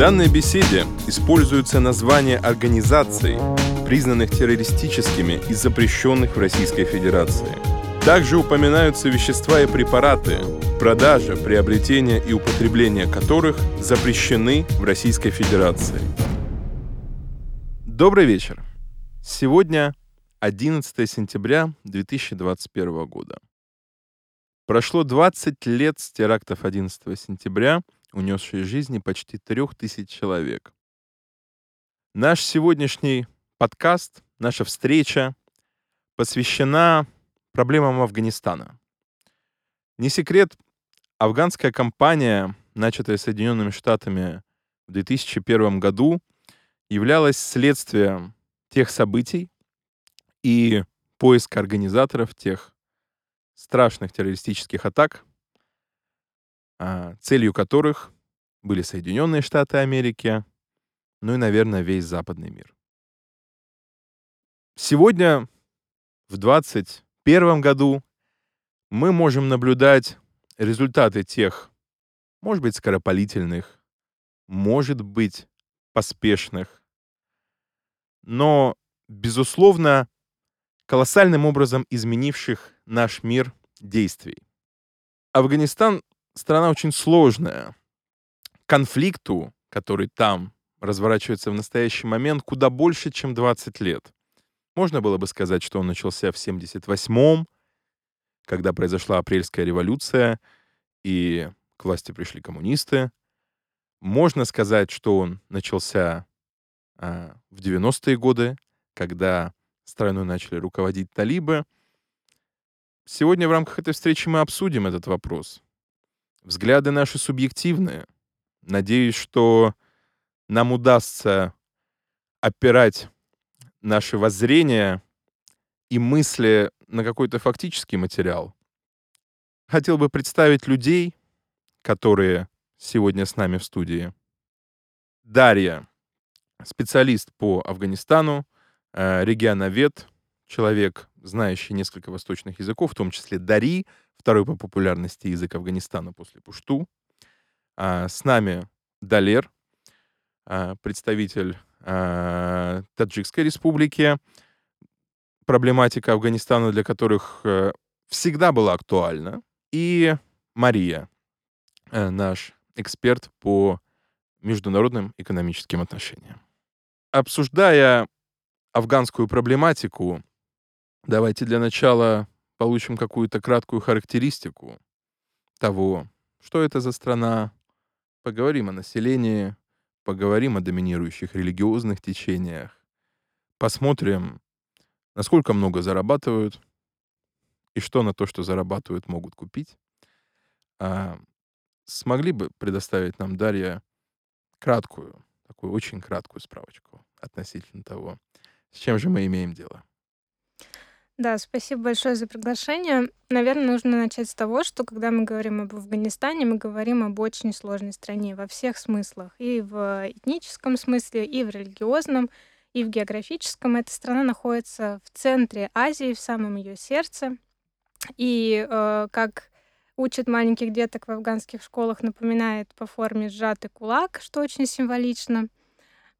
данной беседе используются названия организаций, признанных террористическими и запрещенных в Российской Федерации. Также упоминаются вещества и препараты, продажа, приобретение и употребление которых запрещены в Российской Федерации. Добрый вечер. Сегодня 11 сентября 2021 года. Прошло 20 лет с терактов 11 сентября, унесшие жизни почти трех тысяч человек. Наш сегодняшний подкаст, наша встреча посвящена проблемам Афганистана. Не секрет, афганская кампания, начатая Соединенными Штатами в 2001 году, являлась следствием тех событий и поиска организаторов тех страшных террористических атак, целью которых были Соединенные Штаты Америки, ну и, наверное, весь западный мир. Сегодня, в 2021 году, мы можем наблюдать результаты тех, может быть, скоропалительных, может быть, поспешных, но, безусловно, колоссальным образом изменивших наш мир действий. Афганистан — страна очень сложная. Конфликту, который там разворачивается в настоящий момент, куда больше, чем 20 лет. Можно было бы сказать, что он начался в 78-м, когда произошла апрельская революция, и к власти пришли коммунисты. Можно сказать, что он начался а, в 90-е годы, когда страной начали руководить талибы. Сегодня в рамках этой встречи мы обсудим этот вопрос. Взгляды наши субъективные. Надеюсь, что нам удастся опирать наши воззрения и мысли на какой-то фактический материал. Хотел бы представить людей, которые сегодня с нами в студии. Дарья, специалист по Афганистану, э, регионовед, человек, знающий несколько восточных языков, в том числе Дари, второй по популярности язык Афганистана после пушту. А, с нами Далер, а, представитель а, Таджикской республики, проблематика Афганистана для которых э, всегда была актуальна, и Мария, э, наш эксперт по международным экономическим отношениям. Обсуждая афганскую проблематику, давайте для начала получим какую-то краткую характеристику того, что это за страна, поговорим о населении, поговорим о доминирующих религиозных течениях, посмотрим, насколько много зарабатывают и что на то, что зарабатывают, могут купить. А, смогли бы предоставить нам, Дарья, краткую, такую очень краткую справочку относительно того, с чем же мы имеем дело? Да, спасибо большое за приглашение. Наверное, нужно начать с того, что когда мы говорим об Афганистане, мы говорим об очень сложной стране во всех смыслах. И в этническом смысле, и в религиозном, и в географическом. Эта страна находится в центре Азии, в самом ее сердце. И э, как учат маленьких деток в афганских школах, напоминает по форме сжатый кулак, что очень символично.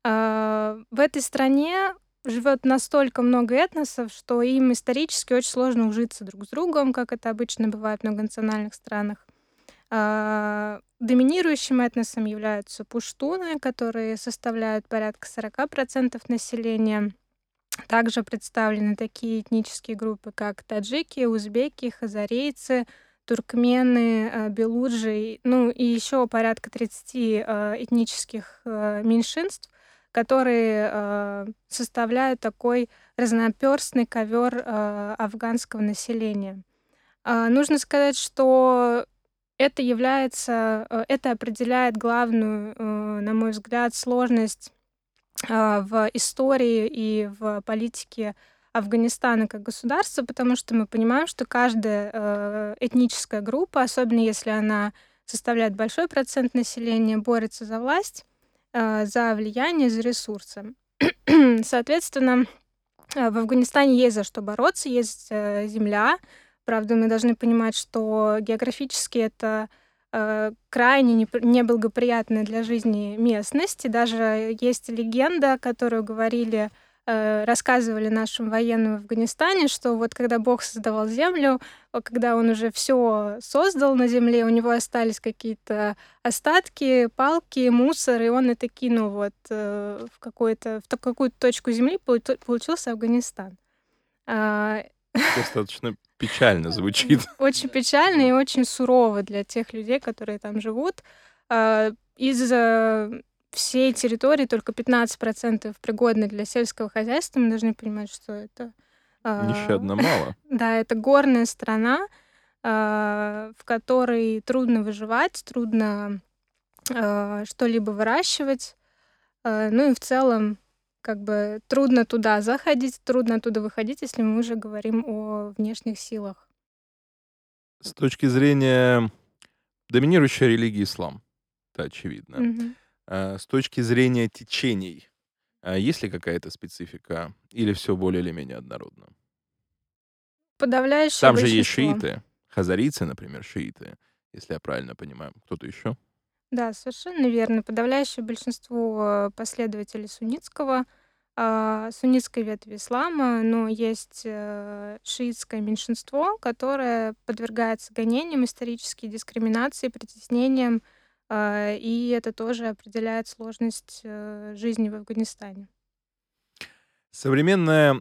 Э, в этой стране живет настолько много этносов, что им исторически очень сложно ужиться друг с другом, как это обычно бывает в многонациональных странах. А, доминирующим этносом являются пуштуны, которые составляют порядка 40% населения. Также представлены такие этнические группы, как таджики, узбеки, хазарейцы, туркмены, э, белуджи, ну и еще порядка 30 э, этнических меньшинств, которые э, составляют такой разноперстный ковер э, афганского населения. Э, нужно сказать, что это является, э, это определяет главную, на мой взгляд, сложность в истории и в политике Афганистана как государства, потому что мы понимаем, что каждая этническая группа, особенно если она составляет большой процент населения, борется за власть Э, за влияние, за ресурсы. Соответственно, э, в Афганистане есть за что бороться, есть э, земля. Правда, мы должны понимать, что географически это э, крайне неблагоприятная для жизни местность. И даже есть легенда, которую говорили Э, рассказывали нашим военным в Афганистане, что вот когда Бог создавал землю, когда он уже все создал на земле, у него остались какие-то остатки, палки, мусор, и он это кинул вот э, в какую-то в какую-то точку земли, получился Афганистан. А, Достаточно печально звучит. Очень печально и очень сурово для тех людей, которые там живут. А, из всей территории только 15% пригодны для сельского хозяйства. Мы должны понимать, что это... Нещадно мало. Да, это горная страна, а, в которой трудно выживать, трудно а, что-либо выращивать. А, ну и в целом, как бы трудно туда заходить, трудно оттуда выходить, если мы уже говорим о внешних силах. С точки зрения доминирующей религии ислам, это очевидно. Mm-hmm. А, с точки зрения течений, а есть ли какая-то специфика или все более или менее однородно? Подавляющее Там же есть шииты, хазарийцы, например, шииты, если я правильно понимаю. Кто-то еще? Да, совершенно верно. Подавляющее большинство последователей суннитского, а, суннитской ветви ислама, но есть э, шиитское меньшинство, которое подвергается гонениям, исторической дискриминации, притеснениям, а, и это тоже определяет сложность э, жизни в Афганистане. Современная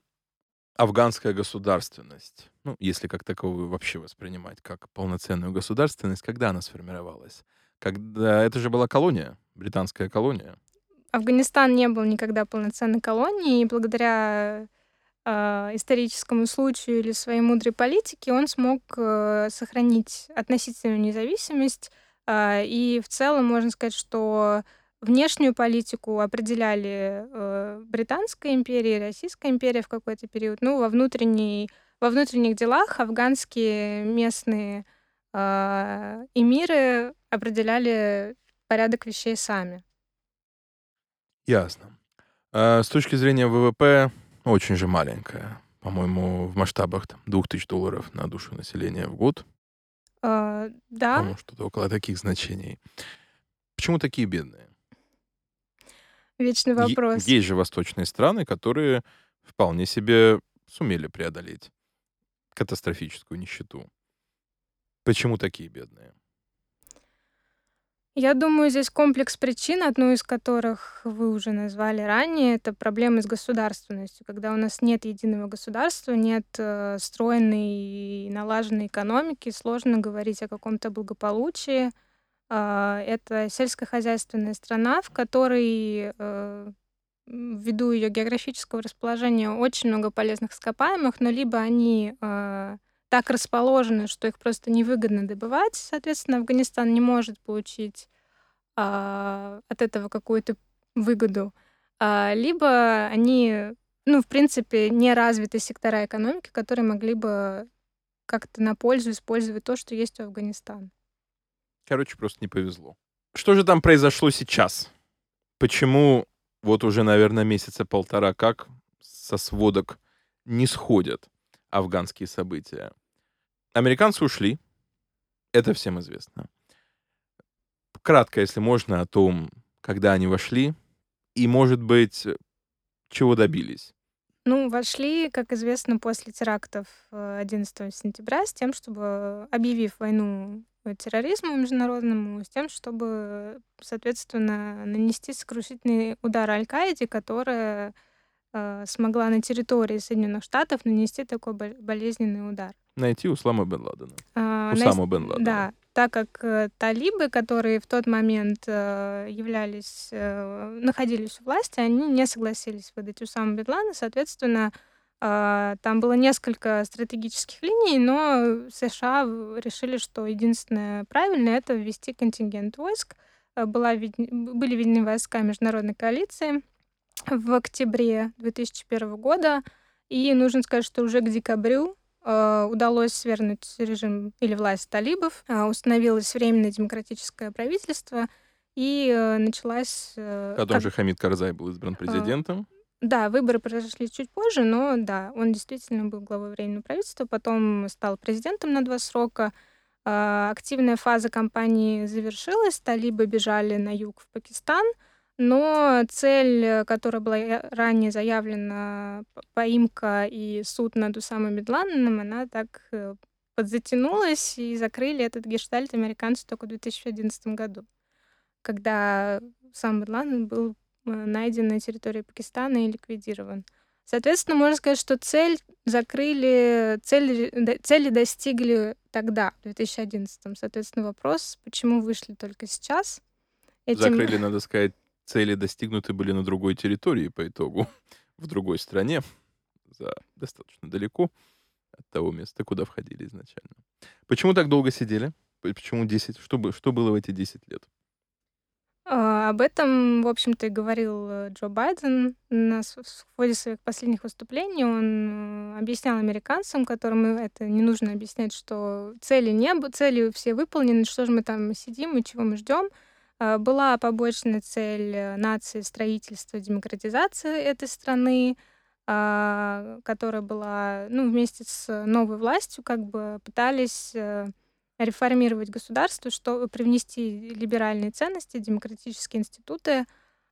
афганская государственность, ну, если как таковую вообще воспринимать как полноценную государственность, когда она сформировалась? Когда это же была колония, британская колония. Афганистан не был никогда полноценной колонией, и благодаря э, историческому случаю или своей мудрой политике он смог э, сохранить относительную независимость и в целом можно сказать, что внешнюю политику определяли э, Британская империя Российская империя в какой-то период. Ну, во, внутренней, во внутренних делах афганские местные э, эмиры определяли порядок вещей сами. Ясно. А с точки зрения ВВП, очень же маленькая. По-моему, в масштабах там, 2000 долларов на душу населения в год. А, да. По-моему, что-то около таких значений. Почему такие бедные? Вечный вопрос. Есть же восточные страны, которые вполне себе сумели преодолеть катастрофическую нищету. Почему такие бедные? Я думаю, здесь комплекс причин, одну из которых вы уже назвали ранее, это проблемы с государственностью. Когда у нас нет единого государства, нет э, стройной и налаженной экономики, сложно говорить о каком-то благополучии. Э, это сельскохозяйственная страна, в которой э, ввиду ее географического расположения очень много полезных ископаемых, но либо они э, так расположены, что их просто невыгодно добывать. Соответственно, Афганистан не может получить а, от этого какую-то выгоду. А, либо они, ну, в принципе, не развиты сектора экономики, которые могли бы как-то на пользу использовать то, что есть у Афганистана. Короче, просто не повезло. Что же там произошло сейчас? Почему вот уже, наверное, месяца полтора как со сводок не сходят афганские события? Американцы ушли. Это всем известно. Кратко, если можно, о том, когда они вошли и, может быть, чего добились. Ну, вошли, как известно, после терактов 11 э, сентября с тем, чтобы, объявив войну терроризму международному, с тем, чтобы, соответственно, нанести сокрушительный удар Аль-Каиде, которая э, смогла на территории Соединенных Штатов нанести такой болезненный удар. Найти Услама бен Ладена. А, Усаму бен Ладена. Да, так как э, талибы, которые в тот момент э, являлись, э, находились у власти, они не согласились выдать Усаму бен Ладена, соответственно, там было несколько стратегических линий, но США решили, что единственное правильное — это ввести контингент войск. Была, были введены войска международной коалиции в октябре 2001 года, и нужно сказать, что уже к декабрю удалось свергнуть режим или власть талибов, э, установилось временное демократическое правительство, и э, началась... Э, Потом как... же Хамид Карзай был избран президентом. Да, выборы произошли чуть позже, но да, он действительно был главой временного правительства, потом стал президентом на два срока. А, активная фаза кампании завершилась, талибы бежали на юг в Пакистан, но цель, которая была ранее заявлена, поимка и суд над Усамой Бен она так э, подзатянулась, и закрыли этот гештальт американцы только в 2011 году, когда сам Бен был э, найден на территории Пакистана и ликвидирован. Соответственно, можно сказать, что цель закрыли, цели, цели достигли тогда, в 2011. Соответственно, вопрос, почему вышли только сейчас. Этим... Закрыли, надо сказать, цели достигнуты были на другой территории по итогу, в другой стране, за достаточно далеко от того места, куда входили изначально. Почему так долго сидели? Почему 10? Что, что было в эти 10 лет? А, об этом, в общем-то, и говорил э, Джо Байден на, ходе своих последних выступлений. Он э, объяснял американцам, которым это не нужно объяснять, что цели не было, цели все выполнены, что же мы там сидим и чего мы ждем. А, была побочная цель э, нации строительства, демократизации этой страны, а, которая была, ну, вместе с новой властью, как бы пытались реформировать государство, чтобы привнести либеральные ценности, демократические институты,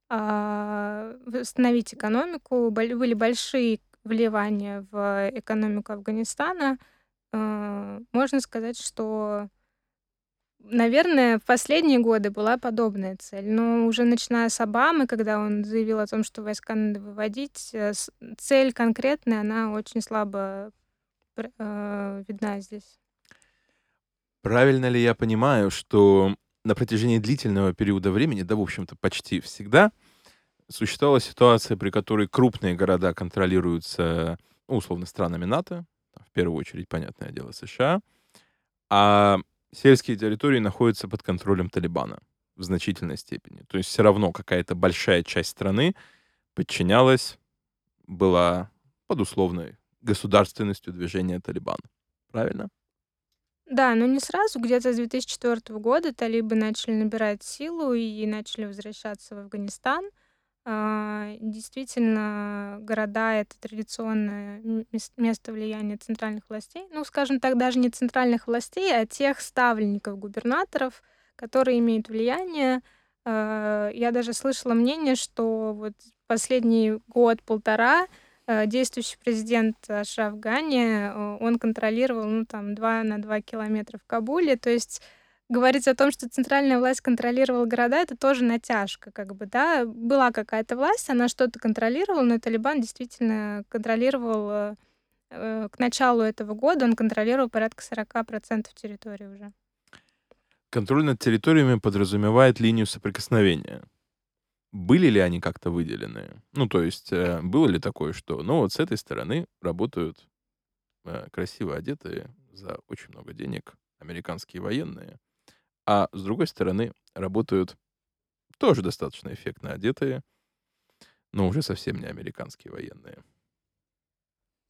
а, восстановить экономику. Были большие вливания в экономику Афганистана. А, можно сказать, что, наверное, в последние годы была подобная цель. Но уже начиная с Обамы, когда он заявил о том, что войска надо выводить, э, цель конкретная, она очень слабо э, видна здесь. Правильно ли я понимаю, что на протяжении длительного периода времени, да, в общем-то, почти всегда, существовала ситуация, при которой крупные города контролируются, ну, условно, странами НАТО, в первую очередь, понятное дело, США, а сельские территории находятся под контролем Талибана в значительной степени. То есть все равно какая-то большая часть страны подчинялась, была под условной государственностью движения Талибана. Правильно? Да, но не сразу. Где-то с 2004 года талибы начали набирать силу и начали возвращаться в Афганистан. А, действительно, города — это традиционное место влияния центральных властей. Ну, скажем так, даже не центральных властей, а тех ставленников губернаторов, которые имеют влияние. А, я даже слышала мнение, что вот последний год-полтора Э, действующий президент Ашраф он контролировал, ну, там, 2 на 2 километра в Кабуле. То есть говорить о том, что центральная власть контролировала города, это тоже натяжка, как бы, да. Была какая-то власть, она что-то контролировала, но Талибан действительно контролировал э, к началу этого года, он контролировал порядка 40% территории уже. Контроль над территориями подразумевает линию соприкосновения. Были ли они как-то выделены? Ну, то есть, э, было ли такое, что, ну, вот с этой стороны работают э, красиво одетые за очень много денег американские военные, а с другой стороны работают тоже достаточно эффектно одетые, но уже совсем не американские военные.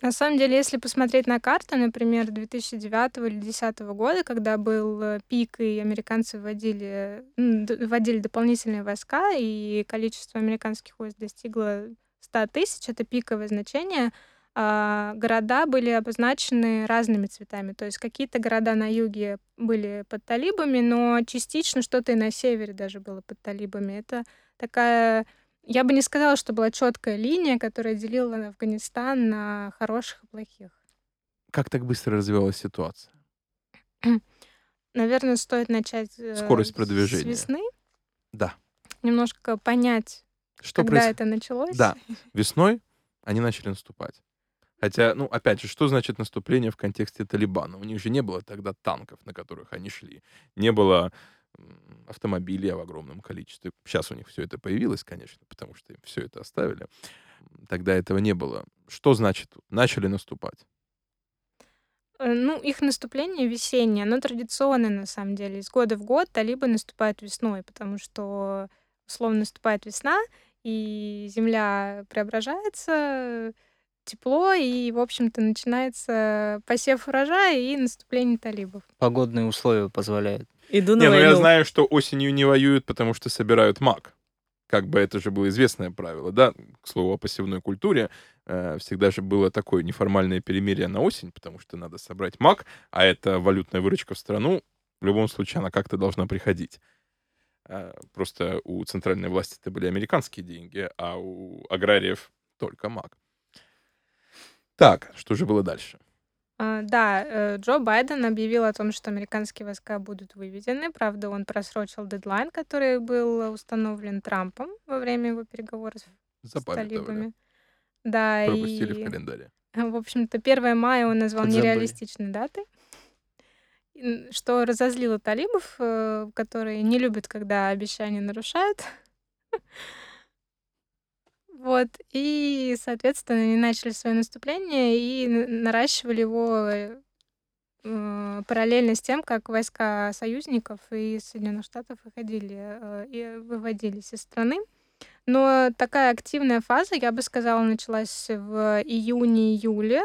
На самом деле, если посмотреть на карту, например, 2009 или 2010 года, когда был э, пик, и американцы вводили, вводили дополнительные войска, и количество американских войск достигло 100 тысяч, это пиковое значение, города были обозначены разными цветами. То есть какие-то города на юге были под талибами, но частично что-то и на севере даже было под талибами. Это такая я бы не сказала, что была четкая линия, которая делила Афганистан на хороших и плохих. Как так быстро развивалась ситуация? Наверное, стоит начать э, Скорость продвижения. с весны. Да. Немножко понять, что когда проис... это началось. Да, весной они начали наступать. Хотя, ну, опять же, что значит наступление в контексте Талибана? У них же не было тогда танков, на которых они шли. Не было автомобилей в огромном количестве. Сейчас у них все это появилось, конечно, потому что им все это оставили. Тогда этого не было. Что значит начали наступать? Э, ну, их наступление весеннее, оно традиционное на самом деле. Из года в год талибы наступают весной, потому что условно наступает весна, и земля преображается, тепло, и, в общем-то, начинается посев урожая и наступление талибов. Погодные условия позволяют. Иду на не, войну. ну я знаю, что осенью не воюют, потому что собирают мак. Как бы это же было известное правило, да, к слову о пассивной культуре. Э, всегда же было такое неформальное перемирие на осень, потому что надо собрать мак, а это валютная выручка в страну. В любом случае она как-то должна приходить. Э, просто у центральной власти это были американские деньги, а у аграриев только мак. Так, что же было дальше? А, да, э, Джо Байден объявил о том, что американские войска будут выведены. Правда, он просрочил дедлайн, который был установлен Трампом во время его переговоров с талибами. Да, Пропустили в календаре. в общем-то, 1 мая он назвал Подзабыли. нереалистичной датой, н- что разозлило талибов, э, которые не любят, когда обещания нарушают. Вот, и, соответственно, они начали свое наступление и наращивали его э, параллельно с тем, как войска союзников и Соединенных Штатов выходили э, и выводились из страны. Но такая активная фаза, я бы сказала, началась в июне-июле,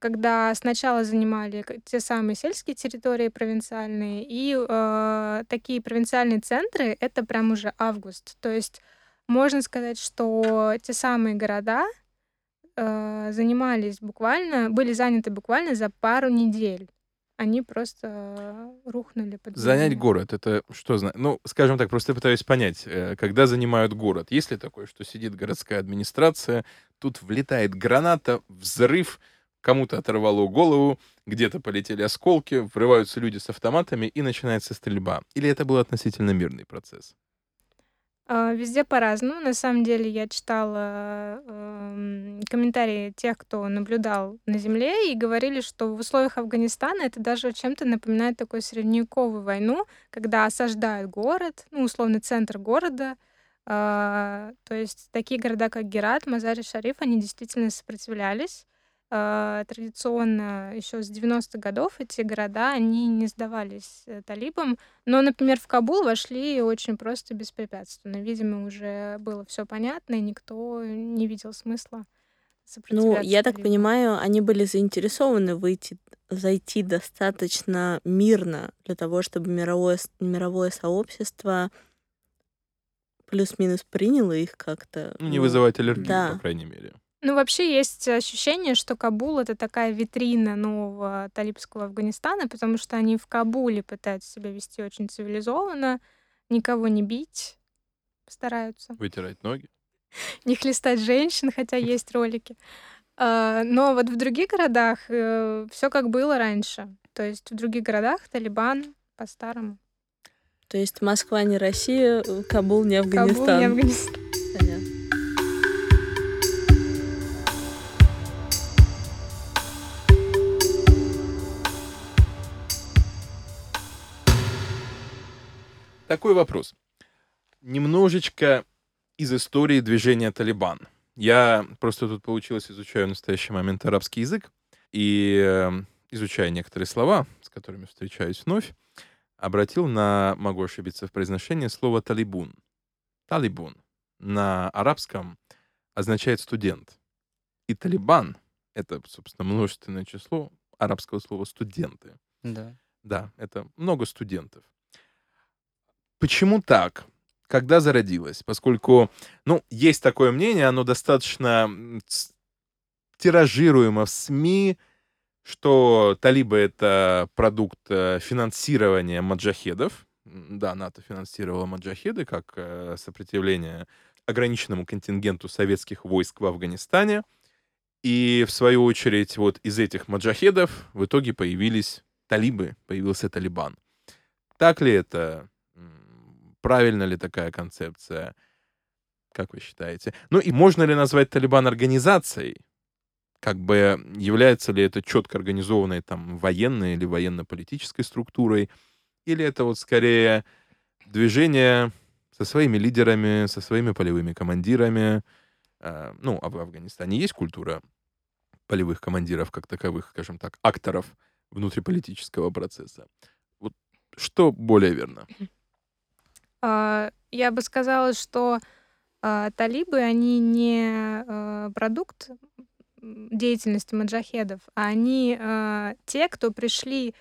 когда сначала занимали те самые сельские территории провинциальные, и э, такие провинциальные центры это прям уже август. То есть можно сказать, что те самые города э, занимались буквально, были заняты буквально за пару недель. Они просто рухнули под Занять город, это что значит? Ну, скажем так, просто пытаюсь понять, э, когда занимают город, есть ли такое, что сидит городская администрация, тут влетает граната, взрыв, кому-то оторвало голову, где-то полетели осколки, врываются люди с автоматами и начинается стрельба. Или это был относительно мирный процесс? А, Везде по-разному. На самом деле я читала эм, комментарии тех, кто наблюдал на Земле, и говорили, что в условиях Афганистана это даже чем-то напоминает такую средневековую войну, когда осаждают город, ну, условно, центр города. А, То есть такие города, как Герат, Мазари-Шариф, они действительно сопротивлялись. А, Традиционно еще с 90-х годов эти города, они не сдавались э, талибам, но, например, в Кабул вошли очень просто беспрепятственно. Видимо, уже было все понятно, и никто не видел смысла Ну, я так талибам. понимаю, они были заинтересованы выйти, зайти достаточно мирно для того, чтобы мировое, мировое сообщество плюс-минус приняло их как-то. Не ну, вызывать аллергию, да. по крайней мере. Ну, вообще есть ощущение, что Кабул — это такая витрина нового талибского Афганистана, потому что они в Кабуле пытаются себя вести очень цивилизованно, никого не бить стараются, Вытирать ноги. не хлестать женщин, хотя есть ролики. А, Но вот в других городах все как было раньше. То есть в других городах Талибан по-старому. То есть Москва не Россия, э, Кабул не Кабул Афганистан. не Афганистан. Понятно. Такой вопрос. Немножечко из истории движения Талибан. Я просто тут, получилось, изучаю в настоящий момент арабский язык, и э, изучая некоторые слова, с которыми встречаюсь вновь, обратил на, могу ошибиться в произношении, слово «талибун». «Талибун» на арабском означает «студент». И «талибан» — это, собственно, множественное число арабского слова «студенты». Да. Да, это много студентов. Почему так? Когда зародилось? Поскольку, ну, есть такое мнение, оно достаточно тиражируемо в СМИ, что талибы — это продукт э, финансирования маджахедов. Да, НАТО финансировало маджахеды как э, сопротивление ограниченному контингенту советских войск в Афганистане. И, в свою очередь, вот из этих маджахедов в итоге появились талибы, появился Талибан. Так ли это? Правильно ли такая концепция? Как вы считаете? Ну и можно ли назвать Талибан организацией? Как бы является ли это четко организованной там военной или военно-политической структурой? Или это вот скорее движение со своими лидерами, со своими полевыми командирами? Э, Ну, а в Афганистане есть культура полевых командиров как таковых, скажем так, акторов внутриполитического процесса. Вот что более верно? А, Я бы сказала, что а, талибы, они не а, продукт деятельности маджахедов, а они те, кто пришли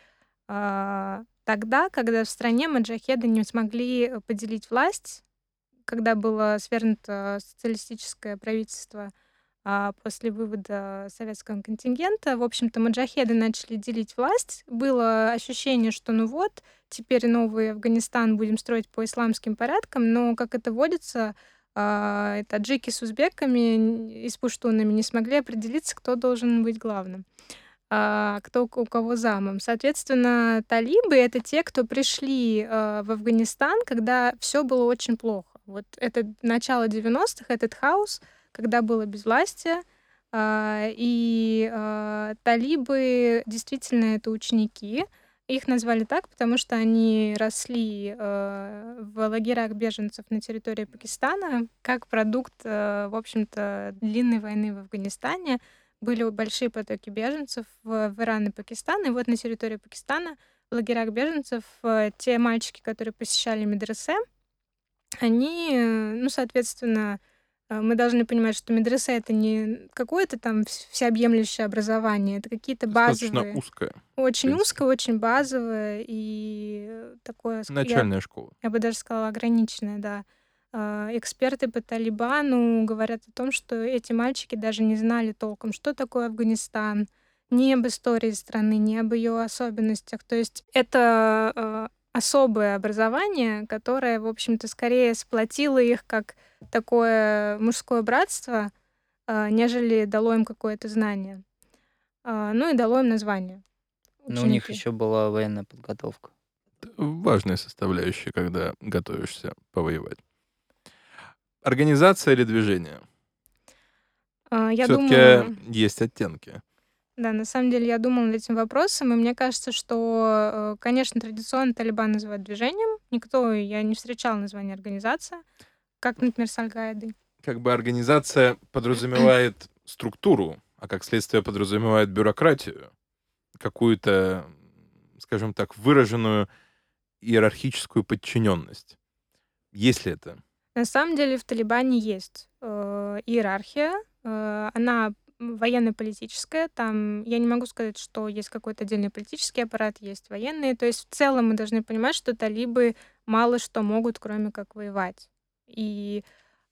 тогда, когда в стране маджахеды не смогли поделить власть, когда было свергнуто социалистическое правительство а, после вывода советского контингента. В общем-то, маджахеды начали делить власть. Было ощущение, что ну вот, теперь новый Афганистан будем строить по исламским порядкам, но, как это водится, а, таджики с узбеками и с пуштунами не смогли определиться, кто должен быть главным а, кто у кого замом. Соответственно, талибы — это те, кто пришли в Афганистан, когда все было очень плохо. Вот это начало 90-х, этот хаос, когда было безвластие, а, и а, талибы действительно это ученики. Их назвали так, потому что они росли э, в лагерях беженцев на территории Пакистана как продукт, в общем-то, длинной войны в Афганистане были большие потоки беженцев в, Иран и Пакистан. И вот на территории Пакистана в лагерях беженцев те мальчики, которые посещали медресе, они, э, ну, соответственно, мы должны понимать, что медресе это не какое-то там всеобъемлющее образование, это какие-то базовые. Достаточно узкое. Очень узкое, очень базовое и такое... Начальная я, школа. Я бы даже сказала ограниченное, да. А, эксперты по Талибану говорят о том, что эти мальчики даже не знали толком, что такое Афганистан, ни об истории страны, ни об ее особенностях. То есть это э, особое образование, которое, в общем-то, скорее сплотило их как такое мужское братство, э, нежели дало им какое-то знание. Э, ну и дало им название. Ну, у них еще была военная подготовка. Важная составляющая, когда готовишься повоевать. Организация или движение? А, я Все-таки думаю, есть оттенки. Да, на самом деле я думала над этим вопросом, и мне кажется, что, э, конечно, традиционно Талибан называют движением. Никто, я не встречала название организация, как, например, с Аль-Каидой. Как бы организация подразумевает структуру, а как следствие подразумевает бюрократию, какую-то, скажем так, выраженную иерархическую подчиненность. Есть ли это? На самом деле в Талибане есть э, иерархия, э, она военно-политическая. Там я не могу сказать, что есть какой-то отдельный политический аппарат, есть военные. То есть в целом мы должны понимать, что талибы мало что могут, кроме как воевать. И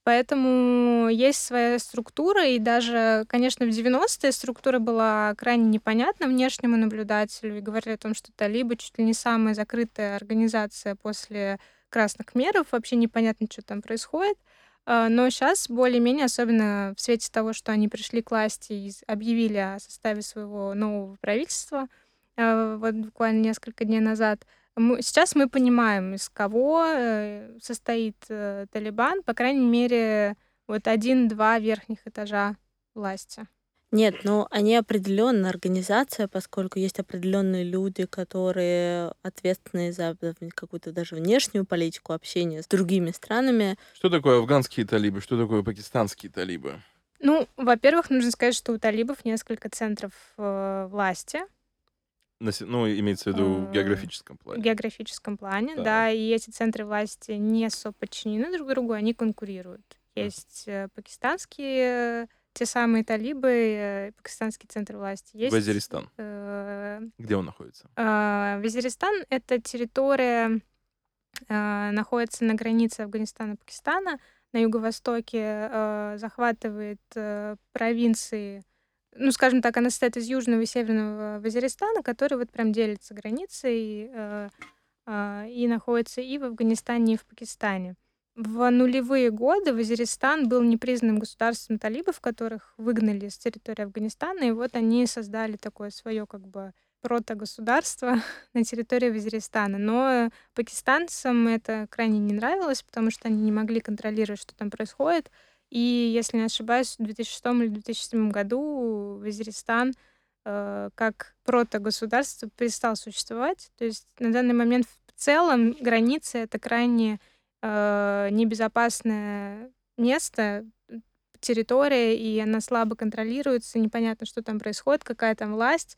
Поэтому есть своя структура, и даже, конечно, в 90-е структура была крайне непонятна внешнему наблюдателю, и говорили о том, что талибы чуть ли не самая закрытая организация после красных меров, вообще непонятно, что там происходит. А, но сейчас более-менее, особенно в свете того, что они пришли к власти и объявили о составе своего нового правительства, а, вот буквально несколько дней назад, сейчас мы понимаем, из кого э, состоит э, Талибан, по крайней мере, вот один-два верхних этажа власти. Нет, ну они определенно организация, поскольку есть определенные люди, которые ответственны за какую-то даже внешнюю политику общения с другими странами. Что такое афганские талибы? Что такое пакистанские талибы? Ну, во-первых, нужно сказать, что у талибов несколько центров э, власти. Ну, имеется в виду в э, географическом плане. В географическом плане, да. да. И эти центры власти не соподчинены друг другу, они конкурируют. Есть mm. пакистанские те самые талибы, э, пакистанский центр власти. Есть, Вазиристан. Э, Где он находится? Э, Вазиристан — это территория, э, находится на границе Афганистана и Пакистана. На юго-востоке э, захватывает э, провинции, ну, скажем так, она состоит из южного и северного Вазиристана, который вот прям делится границей э, э, и находится и в Афганистане, и в Пакистане. В нулевые годы Вазиристан был непризнанным государством талибов, которых выгнали с территории Афганистана, и вот они создали такое свое как бы протогосударство на территории Вазиристана. Но пакистанцам это крайне не нравилось, потому что они не могли контролировать, что там происходит. И, если не ошибаюсь, в 2006 или 2007 году Вазиристан э, как протогосударство перестал существовать. То есть на данный момент в целом границы — это крайне э, небезопасное место, территория, и она слабо контролируется, непонятно, что там происходит, какая там власть.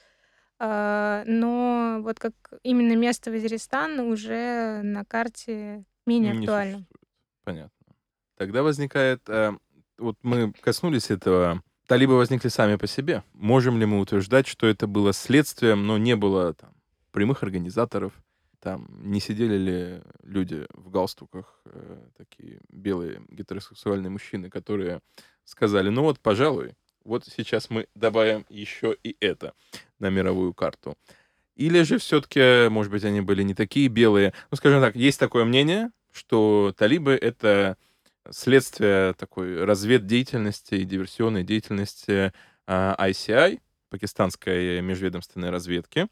Э, но вот как именно место Вазиристан уже на карте менее Не актуально. существует. Понятно. Тогда возникает... Э, вот мы коснулись этого. Талибы возникли сами по себе. Можем ли мы утверждать, что это было следствием, но не было там, прямых организаторов, там не сидели ли люди в галстуках, э, такие белые гетеросексуальные мужчины, которые сказали, ну вот, пожалуй, Вот сейчас мы добавим еще и это на мировую карту. Или же все-таки, может быть, они были не такие белые. Ну, скажем так, есть такое мнение, что талибы — это следствие такой разведдеятельности и диверсионной деятельности ICI, а, пакистанской межведомственной разведки,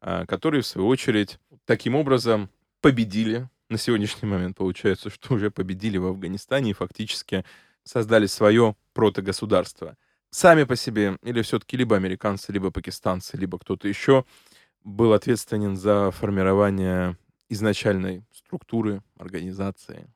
которые, в свою очередь, таким образом победили. На сегодняшний момент получается, что уже победили в Афганистане и фактически создали свое протогосударство. Сами по себе, или все-таки либо американцы, либо пакистанцы, либо кто-то еще был ответственен за формирование изначальной структуры, организации?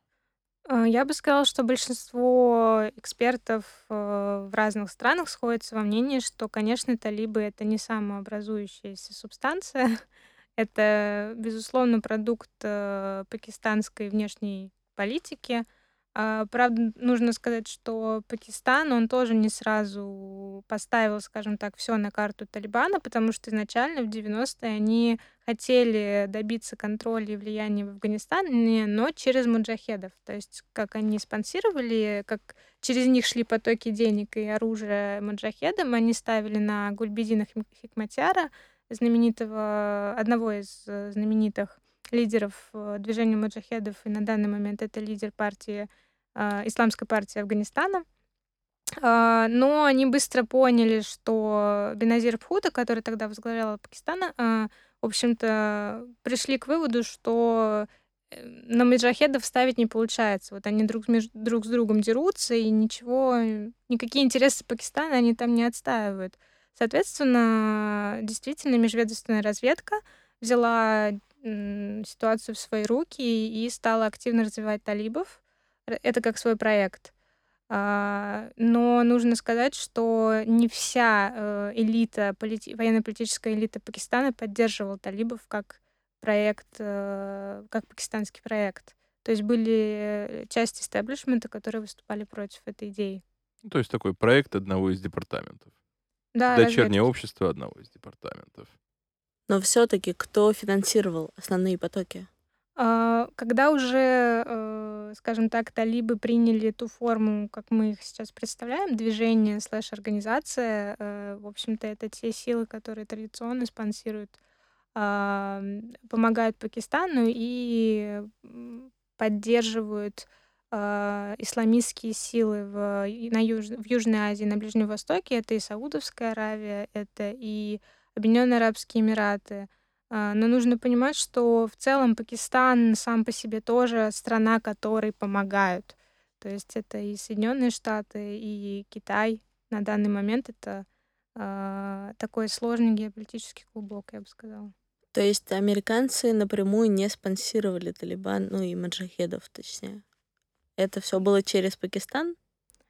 А, я бы сказала, что большинство экспертов э, в разных странах сходятся во мнении, что, конечно, талибы — это не самообразующаяся субстанция. Это, безусловно, продукт э, пакистанской внешней политики — а, правда, нужно сказать, что Пакистан, он тоже не сразу поставил, скажем так, все на карту Талибана, потому что изначально в 90-е они хотели добиться контроля и влияния в Афганистане, но через муджахедов. То есть как они спонсировали, как через них шли потоки денег и оружия муджахедам, они ставили на Гульбедина Хикматяра, знаменитого, одного из э, знаменитых лидеров э, движения муджахедов, и на данный момент это лидер партии, э, исламской партии Афганистана. Э, но они быстро поняли, что Беназир Бхута, который тогда возглавлял Пакистан, э, в общем-то, пришли к выводу, что на муджахедов ставить не получается. Вот они друг, между, друг с другом дерутся, и ничего, никакие интересы Пакистана они там не отстаивают. Соответственно, действительно, межведомственная разведка взяла ситуацию в свои руки и стала активно развивать талибов. Это как свой проект. А, но нужно сказать, что не вся э, элита, полити... военно-политическая элита Пакистана поддерживала талибов как проект, э, как пакистанский проект. То есть были части истеблишмента, которые выступали против этой идеи. Ну, то есть такой проект одного из департаментов. Да, Дочернее разведки. общество одного из департаментов. Но все-таки кто финансировал основные потоки? А, когда уже, э, скажем так, талибы приняли ту форму, как мы их сейчас представляем, движение слэш-организация, э, в общем-то, это те силы, которые традиционно спонсируют, а, помогают Пакистану и поддерживают а, исламистские силы в, на Юж, в Южной Азии, на Ближнем Востоке. Это и Саудовская Аравия, это и Объединенные Арабские Эмираты. А, но нужно понимать, что в целом Пакистан сам по себе тоже страна, которой помогают. То есть это и Соединенные Штаты, и Китай. На данный момент это э, такой сложный геополитический клубок, я бы сказала. То есть американцы напрямую не спонсировали Талибан, ну и маджахедов, точнее. Это все было через Пакистан?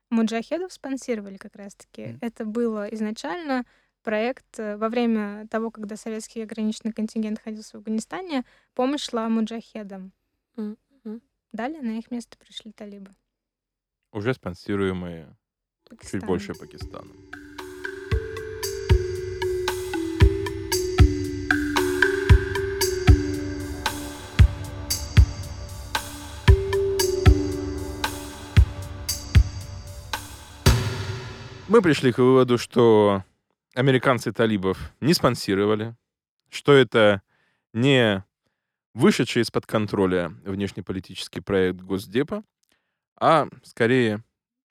Муджахедов спонсировали как раз-таки. Mm. Это было изначально проект э, во время того, когда советский ограниченный контингент находился в Афганистане, помощь шла муджахедам. Mm-hmm. Далее на их место пришли талибы. Уже спонсируемые Пакистан. чуть больше Пакистаном. Мы пришли к выводу, что американцы талибов не спонсировали, что это не вышедший из-под контроля внешнеполитический проект Госдепа, а скорее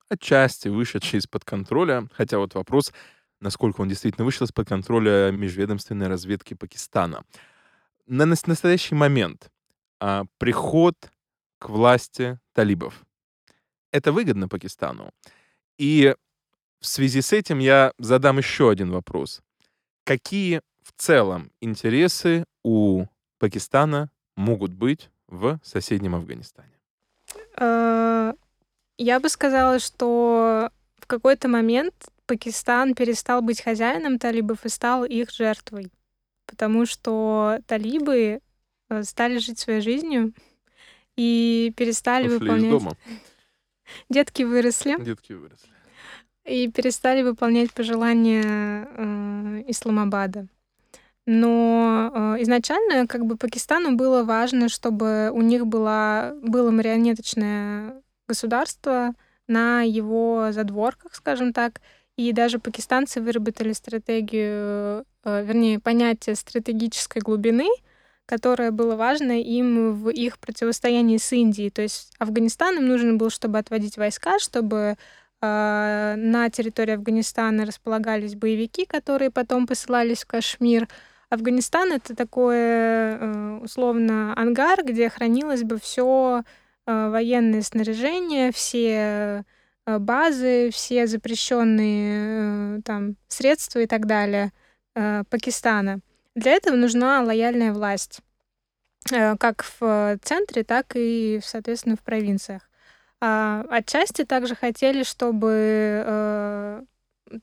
отчасти вышедший из-под контроля, хотя вот вопрос, насколько он действительно вышел из-под контроля межведомственной разведки Пакистана. На настоящий момент а, приход к власти талибов. Это выгодно Пакистану. И в связи с этим я задам еще один вопрос. Какие в целом интересы у Пакистана могут быть в соседнем Афганистане? Э, я бы сказала, что в какой-то момент Пакистан перестал быть хозяином талибов и стал их жертвой. Потому что талибы э, стали жить своей жизнью и перестали Ушли выполнять... Из дома. Детки выросли. Детки выросли и перестали выполнять пожелания э, Исламабада. Но э, изначально как бы Пакистану было важно, чтобы у них была, было марионеточное государство на его задворках, скажем так, И даже пакистанцы выработали стратегию, э, вернее, понятие стратегической глубины, которое было важно им в их противостоянии с Индией. То есть Афганистан им нужно было, чтобы отводить войска, чтобы на территории Афганистана располагались боевики, которые потом посылались в Кашмир. Афганистан это такое э, условно ангар, где хранилось бы все э, военное снаряжение, все э, базы, все запрещенные там средства и так далее Пакистана. Для этого нужна лояльная власть, как в центре, так и, соответственно, в провинциях. А отчасти также хотели, чтобы э,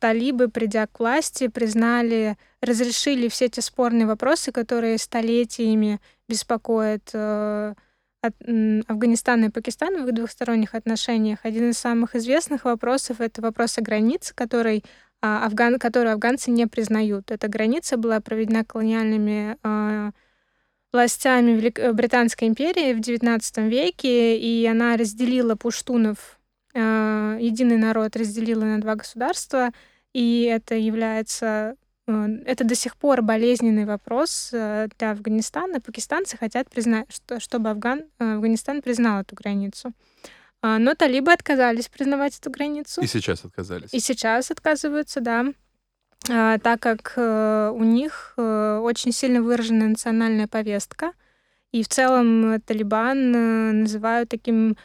талибы, придя к власти, признали, разрешили все эти спорные вопросы, которые столетиями беспокоят э, от, Афганистан и Пакистан в их двухсторонних отношениях. Один из самых известных вопросов — это вопрос о границе, который, а, афган, который афганцы не признают. Эта граница была проведена колониальными э, властями Велик... Британской империи в XIX веке, и она разделила пуштунов Э, единый народ разделила на два государства, и это является э, это до сих пор болезненный вопрос э, для Афганистана. Пакистанцы хотят признать, что, чтобы Афган, Афганистан признал эту границу. А, но талибы отказались признавать эту границу. И сейчас отказались. И сейчас отказываются, да. А, так как у них очень сильно выражена национальная повестка. И в целом Талибан называют таким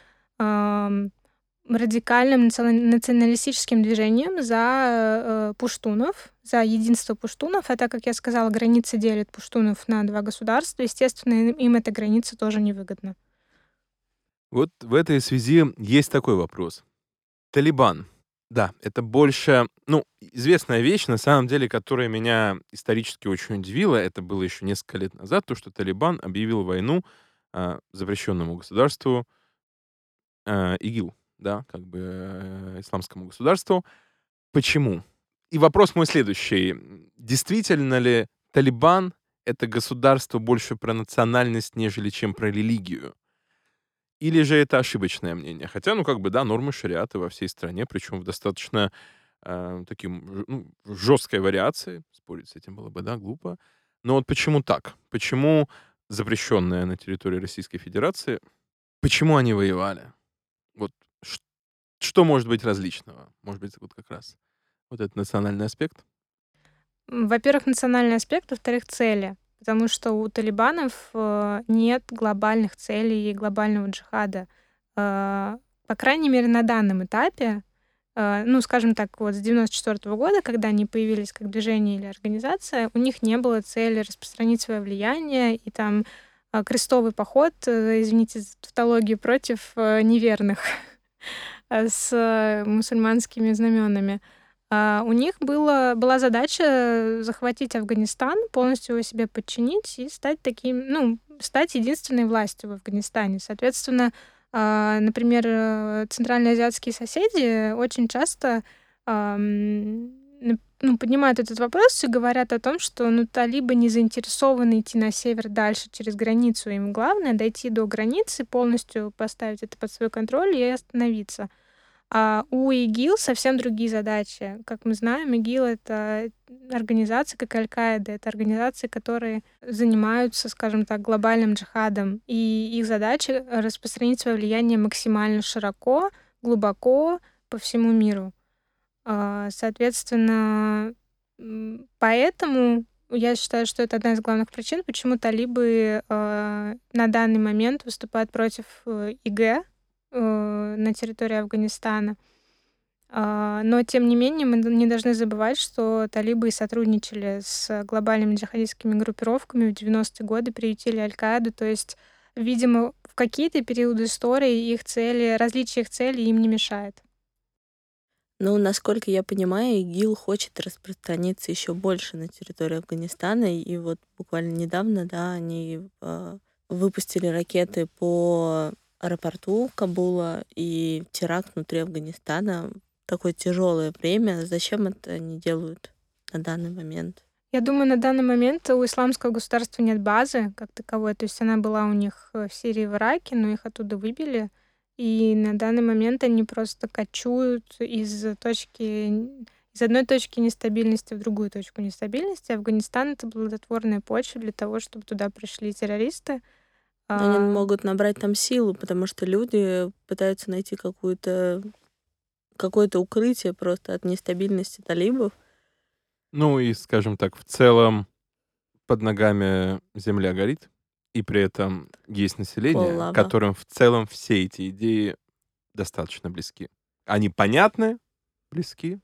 радикальным националистическим движением за э, пуштунов, за единство пуштунов. А так как я сказала, границы делят пуштунов на два государства, естественно, им эта граница тоже невыгодна. Вот в этой связи есть такой вопрос. Талибан. Да, это больше, ну, известная вещь, на самом деле, которая меня исторически очень удивила. Это было еще несколько лет назад, то, что Талибан объявил войну э, запрещенному государству э, ИГИЛ да, как бы э, исламскому государству. Почему? И вопрос мой следующий. Действительно ли Талибан — это государство больше про национальность, нежели чем про религию? Или же это ошибочное мнение? Хотя, ну, как бы, да, нормы шариата во всей стране, причем в достаточно э, таким, ну, жесткой вариации. Спорить с этим было бы, да, глупо. Но вот почему так? Почему запрещенная на территории Российской Федерации, почему они воевали? Вот что может быть различного? Может быть, вот как раз вот этот национальный аспект? Во-первых, национальный аспект, во-вторых, цели. Потому что у талибанов э, нет глобальных целей и глобального джихада. Э, по крайней мере, на данном этапе, э, ну, скажем так, вот с 94 года, когда они появились как движение или организация, у них не было цели распространить свое влияние и там крестовый поход, извините за тавтологию, против неверных. С мусульманскими знаменами. А у них было, была задача захватить Афганистан, полностью его себе подчинить и стать таким, ну, стать единственной властью в Афганистане. Соответственно, а, например, э, центральноазиатские соседи очень часто ну, поднимают этот вопрос и говорят о том, что ну, талибы не заинтересованы идти на север дальше через границу. Им главное дойти до границы, полностью поставить это под свой контроль и остановиться. А у ИГИЛ совсем другие задачи. Как мы знаем, ИГИЛ — это организация, как Аль-Каида, это организации, которые занимаются, скажем так, глобальным джихадом. И их задача — распространить свое влияние максимально широко, глубоко по всему миру. А, соответственно, поэтому я считаю, что это одна из главных причин, почему талибы э, на данный момент выступают против э, ИГ на территории Афганистана. Э, но, тем не менее, мы не должны забывать, что талибы сотрудничали с глобальными джихадистскими группировками в 90-е годы, приютили Аль-Каиду, то есть, видимо, в какие-то периоды истории их цели, различие их целей им не мешает. Ну, насколько я понимаю, ИГИЛ хочет распространиться еще больше на территории Афганистана. И вот буквально недавно, да, они э, выпустили ракеты по аэропорту Кабула и теракт внутри Афганистана. Такое тяжелое время. Зачем это они делают на данный момент? Я думаю, на данный момент у исламского государства нет базы как таковой. То есть она была у них в Сирии и в Ираке, но их оттуда выбили. И на данный момент они просто кочуют из точки из одной точки нестабильности в другую точку нестабильности. Афганистан — это плодотворная почва для того, чтобы туда пришли террористы. Они а могут набрать там силу, потому что люди пытаются найти какую-то какое-то укрытие просто от нестабильности талибов. Ну и, скажем так, в целом под ногами земля горит, и при этом есть население, которым в целом все эти идеи достаточно близки. Они понятны, близки.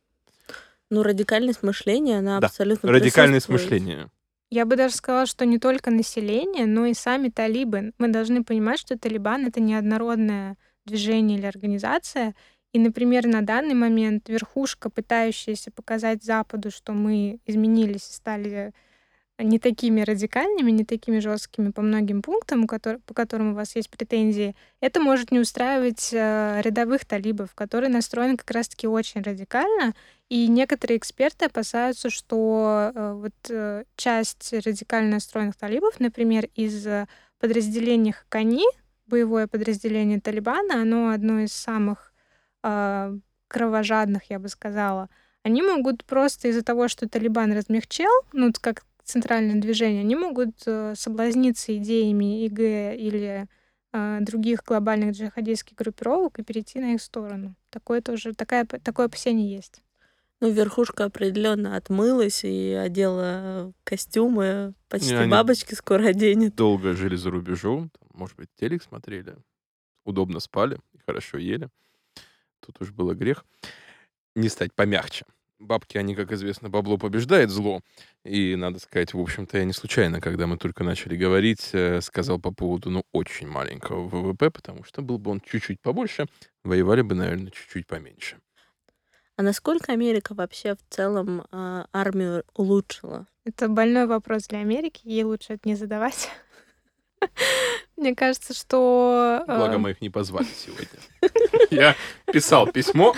Ну, радикальность мышления, она да. абсолютно Радикальность мышления. Я бы даже сказала, что не только население, но и сами талибы. Мы должны понимать, что Талибан — это неоднородное движение или организация. И, например, на данный момент верхушка, пытающаяся показать Западу, что мы изменились и стали не такими радикальными, не такими жесткими по многим пунктам, по которым у вас есть претензии, это может не устраивать э, рядовых талибов, которые настроены как раз-таки очень радикально. И некоторые эксперты опасаются, что э, вот э, часть радикально настроенных талибов, например, из подразделения Хакани, боевое подразделение Талибана, оно одно из самых кровожадных, я бы сказала, они могут просто из-за того, что Талибан размягчел, ну, как центральное движение, они могут э, соблазниться идеями ИГ или э, других глобальных джихадистских группировок и перейти на их сторону. Такое тоже, такая, такое опасение есть. Ну, верхушка определенно отмылась и одела костюмы, почти не, бабочки скоро оденет. Долго жили за рубежом, может быть, телек смотрели, удобно спали, хорошо ели. Тут уж было грех не стать помягче бабки, они, как известно, бабло побеждает зло. И, надо сказать, в общем-то, я не случайно, когда мы только начали говорить, э, сказал по поводу, ну, очень маленького ВВП, потому что был бы он чуть-чуть побольше, воевали бы, наверное, чуть-чуть поменьше. А насколько Америка вообще в целом э, армию улучшила? Это больной вопрос для Америки, ей лучше это не задавать. Мне кажется, что... Благо мы их не позвали сегодня. Я писал письмо,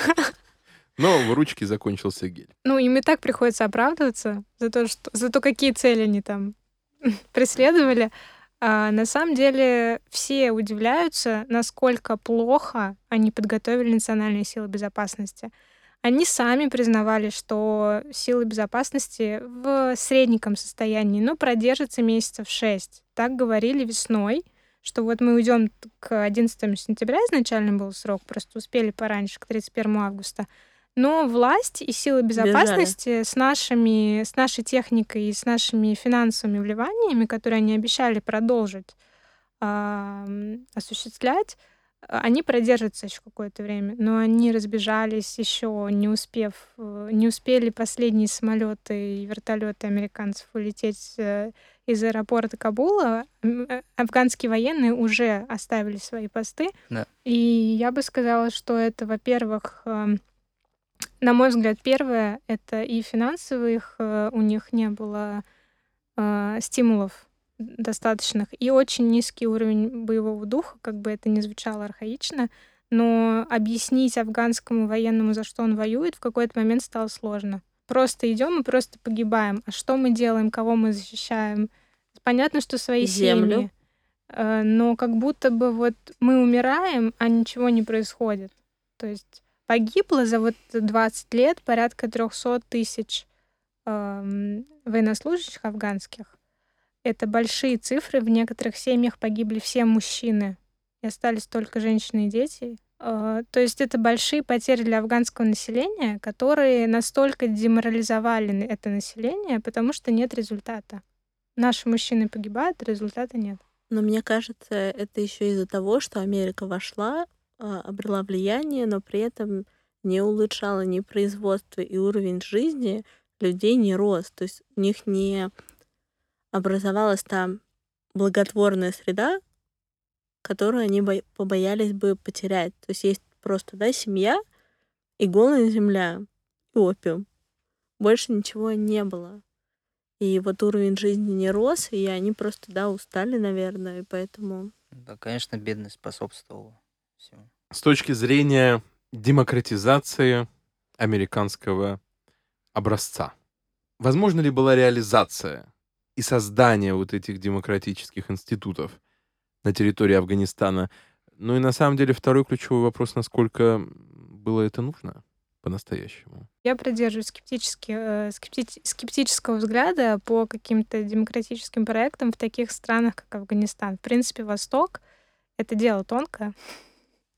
но в ручке закончился гель. Ну, им и так приходится оправдываться за то, что, за то какие цели они там преследовали. А на самом деле все удивляются, насколько плохо они подготовили национальные силы безопасности. Они сами признавали, что силы безопасности в среднем состоянии, но продержатся месяцев шесть. Так говорили весной, что вот мы уйдем к 11 сентября, изначально был срок, просто успели пораньше, к 31 августа. Но власть и силы безопасности с нашими, с нашей техникой и с нашими финансовыми вливаниями, которые они обещали продолжить э, осуществлять, они продержатся еще какое-то время, но они разбежались еще, не успев, э, не успели последние самолеты и вертолеты американцев улететь э, из аэропорта Кабула. Э, афганские военные уже оставили свои посты. Да. И я бы сказала, что это, во-первых, эм, на мой взгляд, первое — это и финансовых у них не было стимулов достаточных, и очень низкий уровень боевого духа, как бы это ни звучало архаично, но объяснить афганскому военному, за что он воюет, в какой-то момент стало сложно. Просто идем и просто погибаем. А что мы делаем, кого мы защищаем? Понятно, что свои Землю. семьи. Э, но как будто бы вот мы умираем, а ничего не происходит. То есть Погибло за вот 20 лет порядка 300 тысяч э, военнослужащих афганских. Это большие цифры. В некоторых семьях погибли все мужчины, и остались только женщины и дети. Э, то есть это большие потери для афганского населения, которые настолько деморализовали это население, потому что нет результата. Наши мужчины погибают, результата нет. Но мне кажется, это еще из-за того, что Америка вошла а, обрела влияние, но при этом не улучшала ни производство и уровень жизни людей не рос. То есть у них не образовалась там благотворная среда, которую они побоялись бы потерять. То есть есть просто, да, семья и голая земля, и опиум. Больше ничего не было. И вот уровень жизни не рос, и они просто, да, устали, наверное, и поэтому... Да, конечно, бедность способствовала всему. С точки зрения демократизации американского образца. Возможно ли была реализация и создание вот этих демократических институтов на территории Афганистана? Ну и на самом деле второй ключевой вопрос, насколько было это нужно? по-настоящему. Я придерживаюсь скептически, э, скептич- скептического взгляда по каким-то демократическим проектам в таких странах, как Афганистан. В принципе, Восток — это дело тонкое.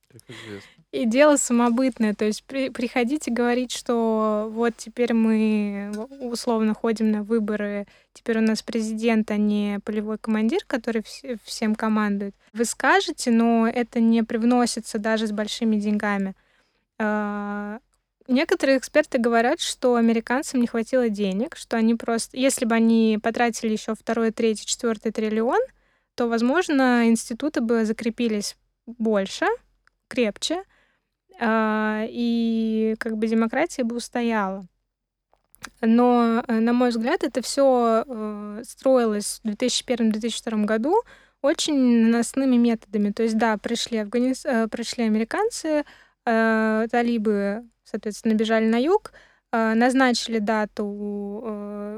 Как известно. И дело самобытное, то есть при, приходить и говорить, что вот теперь мы условно ходим на выборы, теперь у нас президент, а не полевой командир, который вс- всем командует. Вы скажете, но это не привносится даже с большими деньгами. А, некоторые эксперты говорят, что американцам не хватило денег, что они просто, если бы они потратили еще второй, третий, четвертый триллион, то, возможно, институты бы закрепились больше, крепче, и как бы демократия бы устояла. Но, э, на мой взгляд, это все э, строилось в 2001-2002 году очень наносными методами. То есть, да, пришли, Афганис... Э, пришли американцы, талибы, соответственно, бежали на юг, назначили дату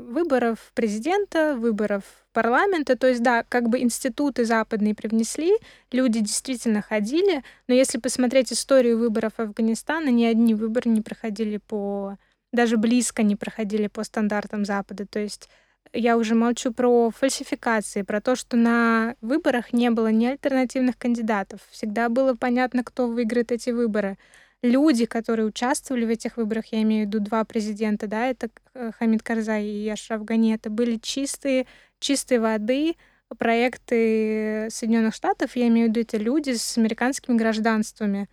выборов президента, выборов парламента. То есть, да, как бы институты западные привнесли, люди действительно ходили, но если посмотреть историю выборов Афганистана, ни одни выборы не проходили по... даже близко не проходили по стандартам Запада. То есть я уже молчу про фальсификации, про то, что на выборах не было ни альтернативных кандидатов. Всегда было понятно, кто выиграет эти выборы. Люди, которые участвовали в этих выборах, я имею в виду два президента, да, это э, Хамид Карзай и Ашраф Гани, это были чистые чистой воды проекты Соединенных Штатов, я имею в виду это люди с американскими гражданствами,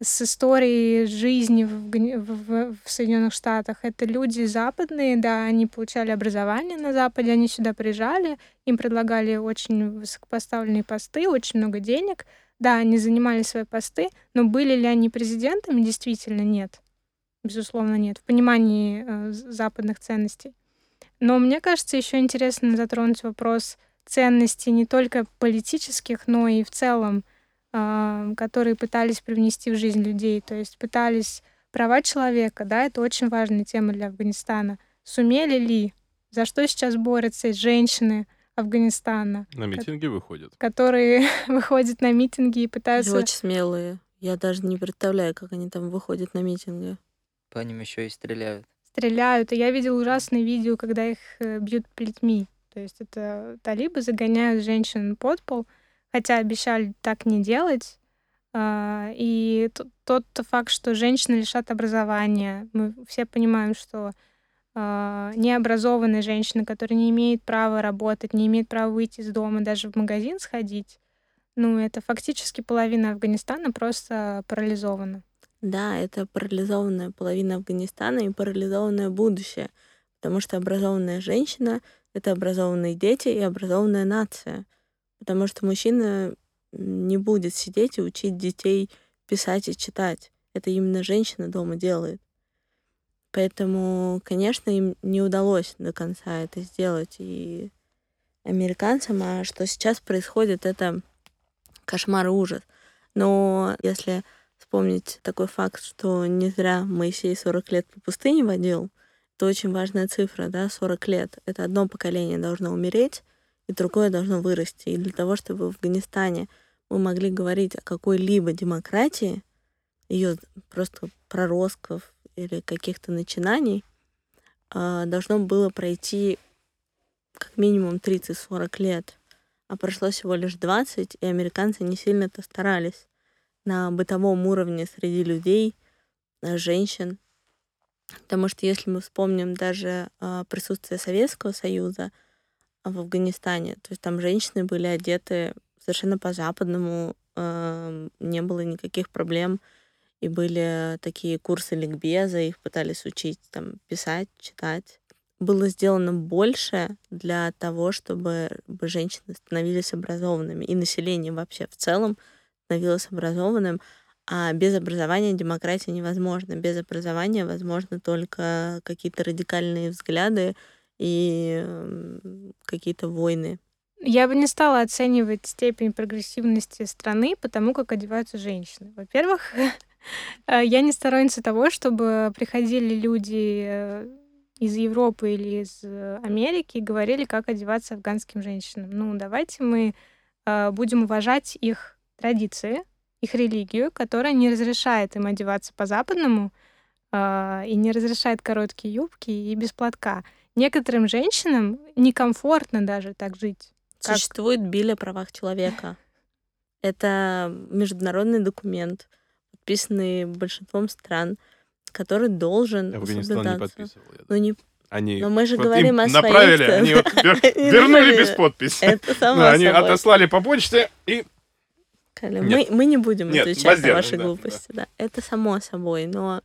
с историей жизни в, в, в Соединенных Штатах. Это люди западные, да, они получали образование на Западе, они сюда приезжали, им предлагали очень высокопоставленные посты, очень много денег. Да, они занимали свои посты, но были ли они президентами? Действительно, нет. Безусловно, нет. В понимании э, западных ценностей. Но мне кажется, еще интересно затронуть вопрос ценностей не только политических, но и в целом, э, которые пытались привнести в жизнь людей. То есть пытались права человека, да, это очень важная тема для Афганистана. Сумели ли? За что сейчас борются женщины Афганистана? На митинги выходят. Которые выходят на митинги и пытаются... Они очень смелые. Я даже не представляю, как они там выходят на митинги. По ним еще и стреляют стреляют. И я видел ужасные видео, когда их э, бьют плетьми. То есть это талибы загоняют женщин под пол, хотя обещали так не делать. А, и тот факт, что женщины лишат образования, мы все понимаем, что а, необразованные женщины, которые не имеют права работать, не имеют права выйти из дома, даже в магазин сходить, ну, это фактически половина Афганистана просто парализована. Да, это парализованная половина Афганистана и парализованное будущее, потому что образованная женщина — это образованные дети и образованная нация. Потому что мужчина не будет сидеть и учить детей писать и читать. Это именно женщина дома делает. Поэтому, конечно, им не удалось до конца это сделать и американцам, а что сейчас происходит, это кошмар и ужас. Но если вспомнить такой факт, что не зря Моисей 40 лет по пустыне водил. Это очень важная цифра, да, 40 лет. Это одно поколение должно умереть, и другое должно вырасти. И для того, чтобы в Афганистане мы могли говорить о какой-либо демократии, ее просто проростков или каких-то начинаний, а, должно было пройти как минимум 30-40 лет. А прошло всего лишь 20, и американцы не сильно-то старались на бытовом уровне среди людей, э, женщин. Потому что если мы вспомним даже э, присутствие Советского Союза в Афганистане, то есть там женщины были одеты совершенно по-западному, э, не было никаких проблем, и были такие курсы ликбеза, их пытались учить там писать, читать. Было сделано больше для того, чтобы женщины становились образованными, и население вообще в целом становилось образованным, а без образования демократия невозможна. Без образования возможно только какие-то радикальные взгляды и какие-то войны. Я бы не стала оценивать степень прогрессивности страны по тому, как одеваются женщины. Во-первых, я не сторонница того, чтобы приходили люди э, из Европы или из Америки и говорили, как одеваться афганским женщинам. Ну, давайте мы э, будем уважать их традиции, их религию, которая не разрешает им одеваться по-западному, и не разрешает короткие юбки и без платка. Некоторым женщинам некомфортно даже так жить. Как... Существует Биль о правах человека. Это международный документ, подписанный большинством стран, который должен Афганистан не подписывал. Я ну, не они Но мы же вот говорим о направили, своих... они вот вернули без подписи. Это само Они отослали по почте и... Мы, мы не будем Нет, отвечать на ваши да, глупости. Да. Это само собой, но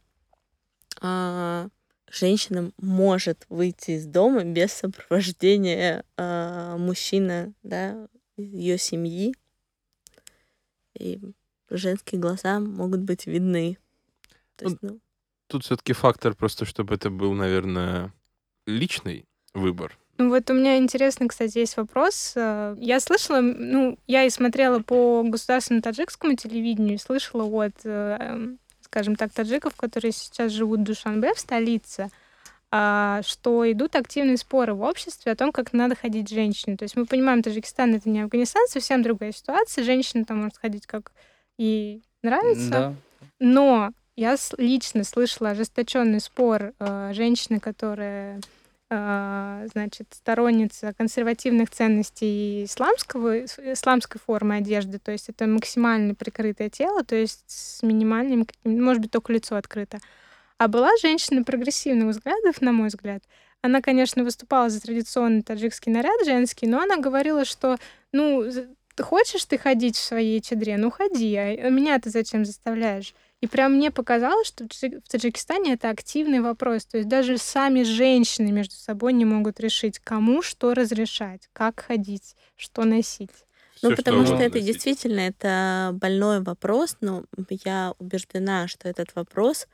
а, женщина может выйти из дома без сопровождения а, мужчины, да, ее семьи. И женские глаза могут быть видны. То есть, ну, Тут все-таки фактор просто, чтобы это был, наверное, личный выбор. Ну вот у меня интересный, кстати, есть вопрос. Э, я слышала, ну, я и смотрела по государственному таджикскому телевидению, слышала от, э, эм, скажем так, таджиков, которые сейчас живут в Душанбе, в столице, а, что идут активные споры в обществе о том, как надо ходить женщине. То есть мы понимаем, Таджикистан — это не Афганистан, совсем другая ситуация. Женщина там может ходить как ей нравится. Да. Но я лично слышала ожесточенный спор э, женщины, которая э, значит, сторонница консервативных ценностей исламского, исламской формы одежды, то есть это максимально прикрытое тело, то есть с минимальным, может быть, только лицо открыто. А была женщина прогрессивных взглядов, на мой взгляд. Она, конечно, выступала за традиционный таджикский наряд женский, но она говорила, что, ну, хочешь ты ходить в своей чадре, ну ходи, а меня ты зачем заставляешь? И прям мне показалось, что в Таджикистане это активный вопрос. То есть даже сами женщины между собой не могут решить, кому что разрешать, как ходить, что носить. Всё, ну, потому что, что это носить. действительно это больной вопрос, но я убеждена, что этот вопрос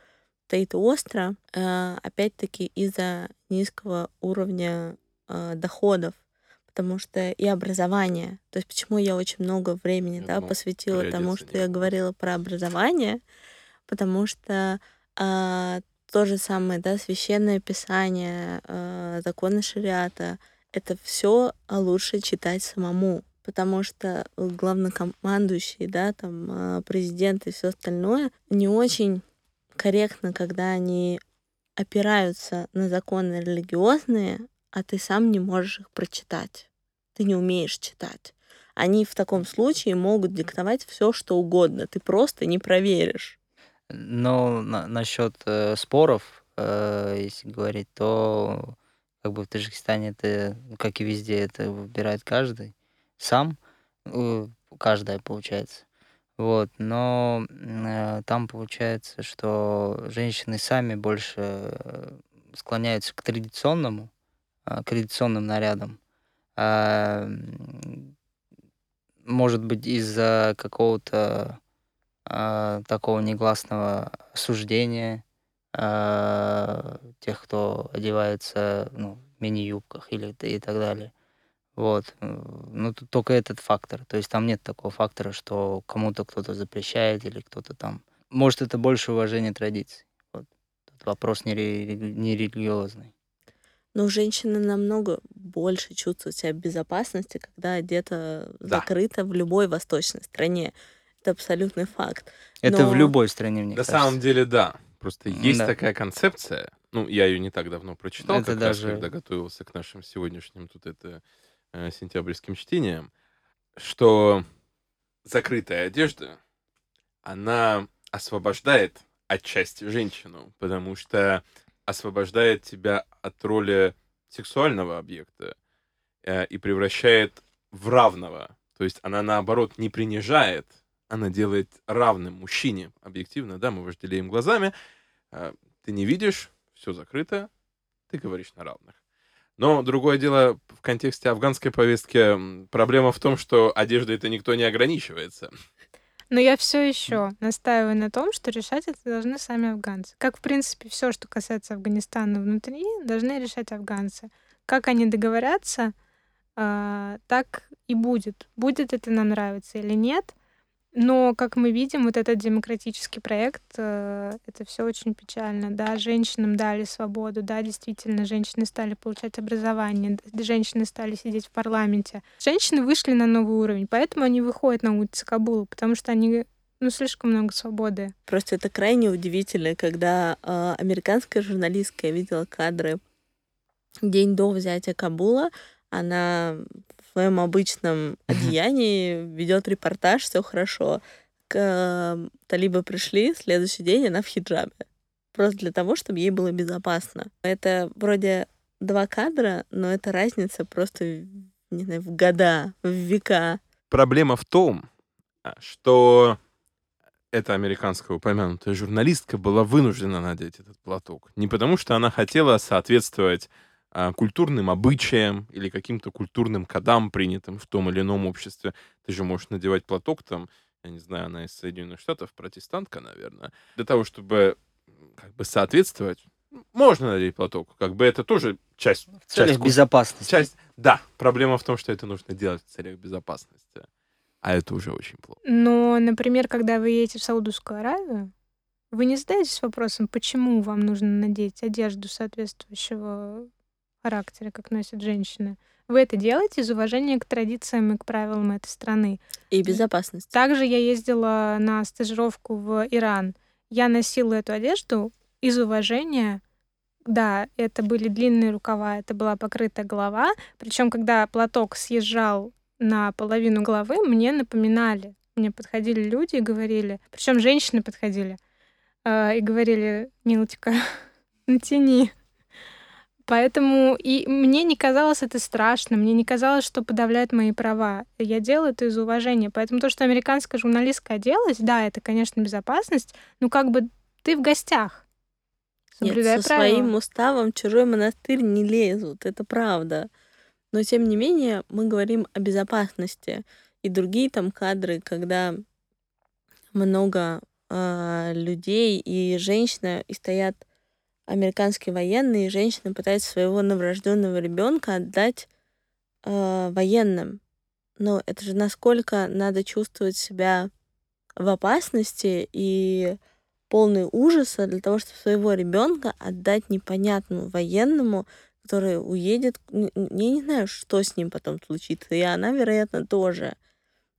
стоит остро, э, опять-таки из-за низкого уровня э, доходов потому что и образование. То есть почему я очень много времени да, посвятила тому, что я говорила про образование, потому что а, то же самое, да, священное писание, а, законы шариата, это все лучше читать самому, потому что главнокомандующий, да, там а, президент и все остальное не очень корректно, когда они опираются на законы религиозные, а ты сам не можешь их прочитать. Ты не умеешь читать. Они в таком случае могут диктовать все, что угодно. Ты просто не проверишь. Но на, насчет э, споров, э, если говорить, то как бы в Таджикистане это, как и везде, это выбирает каждый сам, э, каждая получается. Вот, но э, там получается, что женщины сами больше э, склоняются к традиционному, э, к традиционным нарядам. Э, может быть, из-за какого-то э, такого негласного осуждения э, тех, кто одевается ну, в мини-юбках или и так далее. Вот. Ну, только этот фактор. То есть там нет такого фактора, что кому-то кто-то запрещает или кто-то там... Может, это больше уважения традиций. Вот. Тут вопрос не, ре... не религиозный. Но женщина намного больше чувствует себя в безопасности, когда одета да. закрыто в любой восточной стране. Это абсолютный факт. Это в любой стране, мне На кажется. самом деле, да. Просто есть да. такая концепция. Ну, я ее не так давно прочитал, это как даже... раз, когда готовился к нашим сегодняшним тут это э, сентябрьским чтениям, что закрытая одежда, она освобождает отчасти женщину, потому что освобождает тебя от роли сексуального объекта э, и превращает в равного. То есть она, наоборот, не принижает она делает равным мужчине. Объективно, да, мы вожделеем глазами. А, ты не видишь, все закрыто, ты говоришь на равных. Но другое дело, в контексте афганской повестки проблема в том, что одежда это никто не ограничивается. Но я все еще настаиваю на том, что решать это должны сами афганцы. Как, в принципе, все, что касается Афганистана внутри, должны решать афганцы. Как они договорятся, а, так и будет. Будет это нам нравиться или нет, но, как мы видим, вот этот демократический проект, э, это все очень печально. Да, женщинам дали свободу, да, действительно, женщины стали получать образование, женщины стали сидеть в парламенте. Женщины вышли на новый уровень, поэтому они выходят на улицы Кабула, потому что они ну, слишком много свободы. Просто это крайне удивительно, когда э, американская журналистка, видела кадры день до взятия Кабула, она своем обычном одеянии ведет репортаж, все хорошо. К, э, талибы пришли, следующий день она в хиджабе. Просто для того, чтобы ей было безопасно. Это вроде два кадра, но это разница просто, не знаю, в года, в века. Проблема в том, а, что эта американская упомянутая журналистка была вынуждена надеть этот платок. Не потому, что она хотела соответствовать культурным обычаям или каким-то культурным кодам, принятым в том или ином обществе. Ты же можешь надевать платок там, я не знаю, она из Соединенных Штатов, протестантка, наверное, для того, чтобы как бы соответствовать. Можно надеть платок, как бы это тоже часть... В целях часть, безопасности. часть, да, проблема в том, что это нужно делать в целях безопасности. А это уже очень плохо. Но, например, когда вы едете в Саудовскую Аравию, вы не задаетесь вопросом, почему вам нужно надеть одежду соответствующего характера, как носят женщины. Вы это делаете из уважения к традициям и к правилам этой страны. И безопасность. Также я ездила на стажировку в Иран. Я носила эту одежду из уважения да, это были длинные рукава, это была покрытая голова. Причем, когда платок съезжал на половину головы, мне напоминали. Мне подходили люди и говорили, причем женщины подходили, э, и говорили, Милочка, натяни. Поэтому и мне не казалось это страшно, мне не казалось, что подавляет мои права. Я делаю это из уважения. Поэтому то, что американская журналистка оделась, да, это, конечно, безопасность, но как бы ты в гостях. Нет, со правила. своим уставом чужой монастырь не лезут, это правда. Но тем не менее мы говорим о безопасности. И другие там кадры, когда много э, людей и женщина, и стоят американские военные, и женщина пытается своего новорожденного ребенка отдать э, военным. Но это же насколько надо чувствовать себя в опасности и полный ужаса для того, чтобы своего ребенка отдать непонятному военному, который уедет. Я не знаю, что с ним потом случится, и она, вероятно, тоже.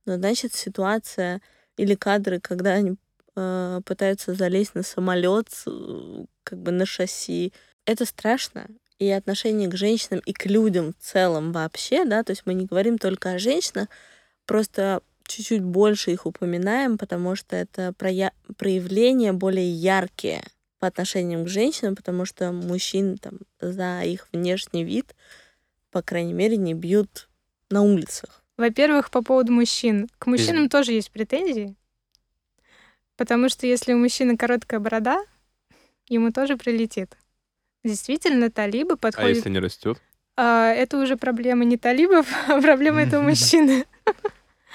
Но значит, ситуация или кадры, когда они э, пытаются залезть на самолет, как бы на шасси, это страшно. И отношение к женщинам и к людям в целом вообще, да, то есть мы не говорим только о женщинах, просто чуть-чуть больше их упоминаем, потому что это проя- проявления более яркие по отношению к женщинам, потому что мужчин там за их внешний вид, по крайней мере, не бьют на улицах. Во-первых, по поводу мужчин. К мужчинам тоже есть претензии. Потому что если у мужчины короткая борода, ему тоже прилетит. Действительно, талибы подходят... А если не растет? А, это уже проблема не талибов, а проблема этого мужчины.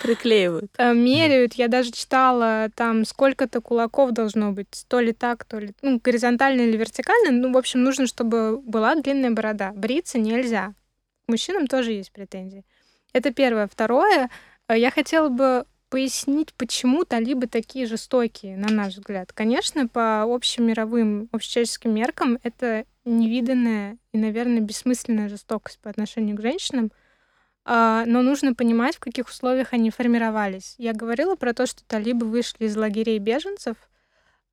Приклеивают. Э, меряют. Я даже читала, там сколько-то кулаков должно быть. То ли так, то ли... Ну, горизонтально или вертикально. Ну, в общем, нужно, чтобы была длинная борода. Бриться нельзя. Мужчинам тоже есть претензии. Это первое. Второе, э, я хотела бы пояснить, почему талибы такие жестокие, на наш взгляд. Конечно, по общим мировым, общечеловеческим меркам это невиданная и, наверное, бессмысленная жестокость по отношению к женщинам — а, но нужно понимать, в каких условиях они формировались. Я говорила про то, что талибы вышли из лагерей беженцев,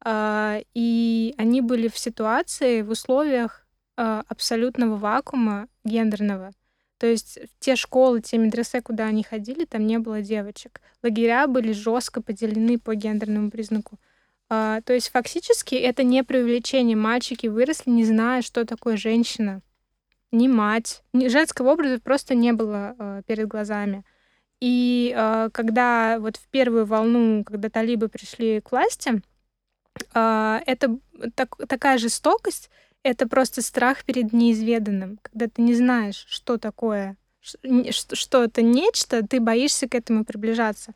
а, и они были в ситуации, в условиях а, абсолютного вакуума гендерного. То есть те школы, те медресе, куда они ходили, там не было девочек. Лагеря были жестко поделены по гендерному признаку. То есть фактически это не преувеличение. Мальчики выросли, не зная, что такое женщина ни мать, ни женского образа просто не было э, перед глазами. И э, когда вот в первую волну, когда талибы пришли к власти, э, это так, такая жестокость, это просто страх перед неизведанным, когда ты не знаешь, что такое, что это нечто, ты боишься к этому приближаться.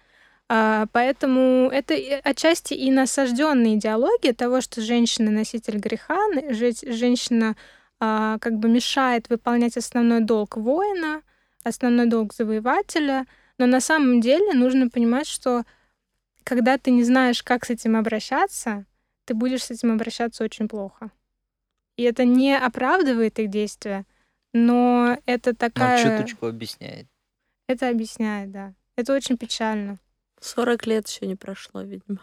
Uh, поэтому это отчасти и насажденная идеология того, что женщина носитель греха, женщина а, как бы мешает выполнять основной долг воина, основной долг завоевателя. Но на самом деле нужно понимать, что когда ты не знаешь, как с этим обращаться, ты будешь с этим обращаться очень плохо. И это не оправдывает их действия, но это такая... Но чуточку объясняет. Это объясняет, да. Это очень печально. 40 лет еще не прошло, видимо.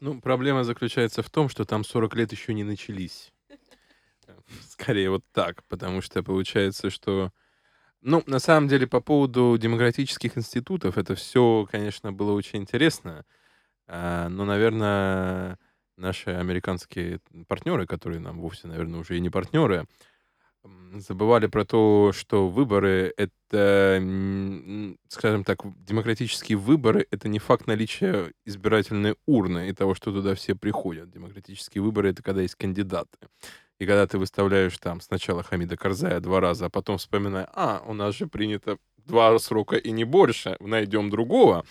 Ну, проблема заключается в том, что там 40 лет еще не начались. Скорее вот так, потому что получается, что... Ну, на самом деле, по поводу демократических институтов, это все, конечно, было очень интересно. А, но, наверное, наши американские партнеры, которые нам вовсе, наверное, уже и не партнеры, забывали про то, что выборы — это, скажем так, демократические выборы — это не факт наличия избирательной урны и того, что туда все приходят. Демократические выборы — это когда есть кандидаты. И когда ты выставляешь там сначала Хамида Карзая два раза, а потом вспоминая, а, у нас же принято два срока и не больше, найдем другого,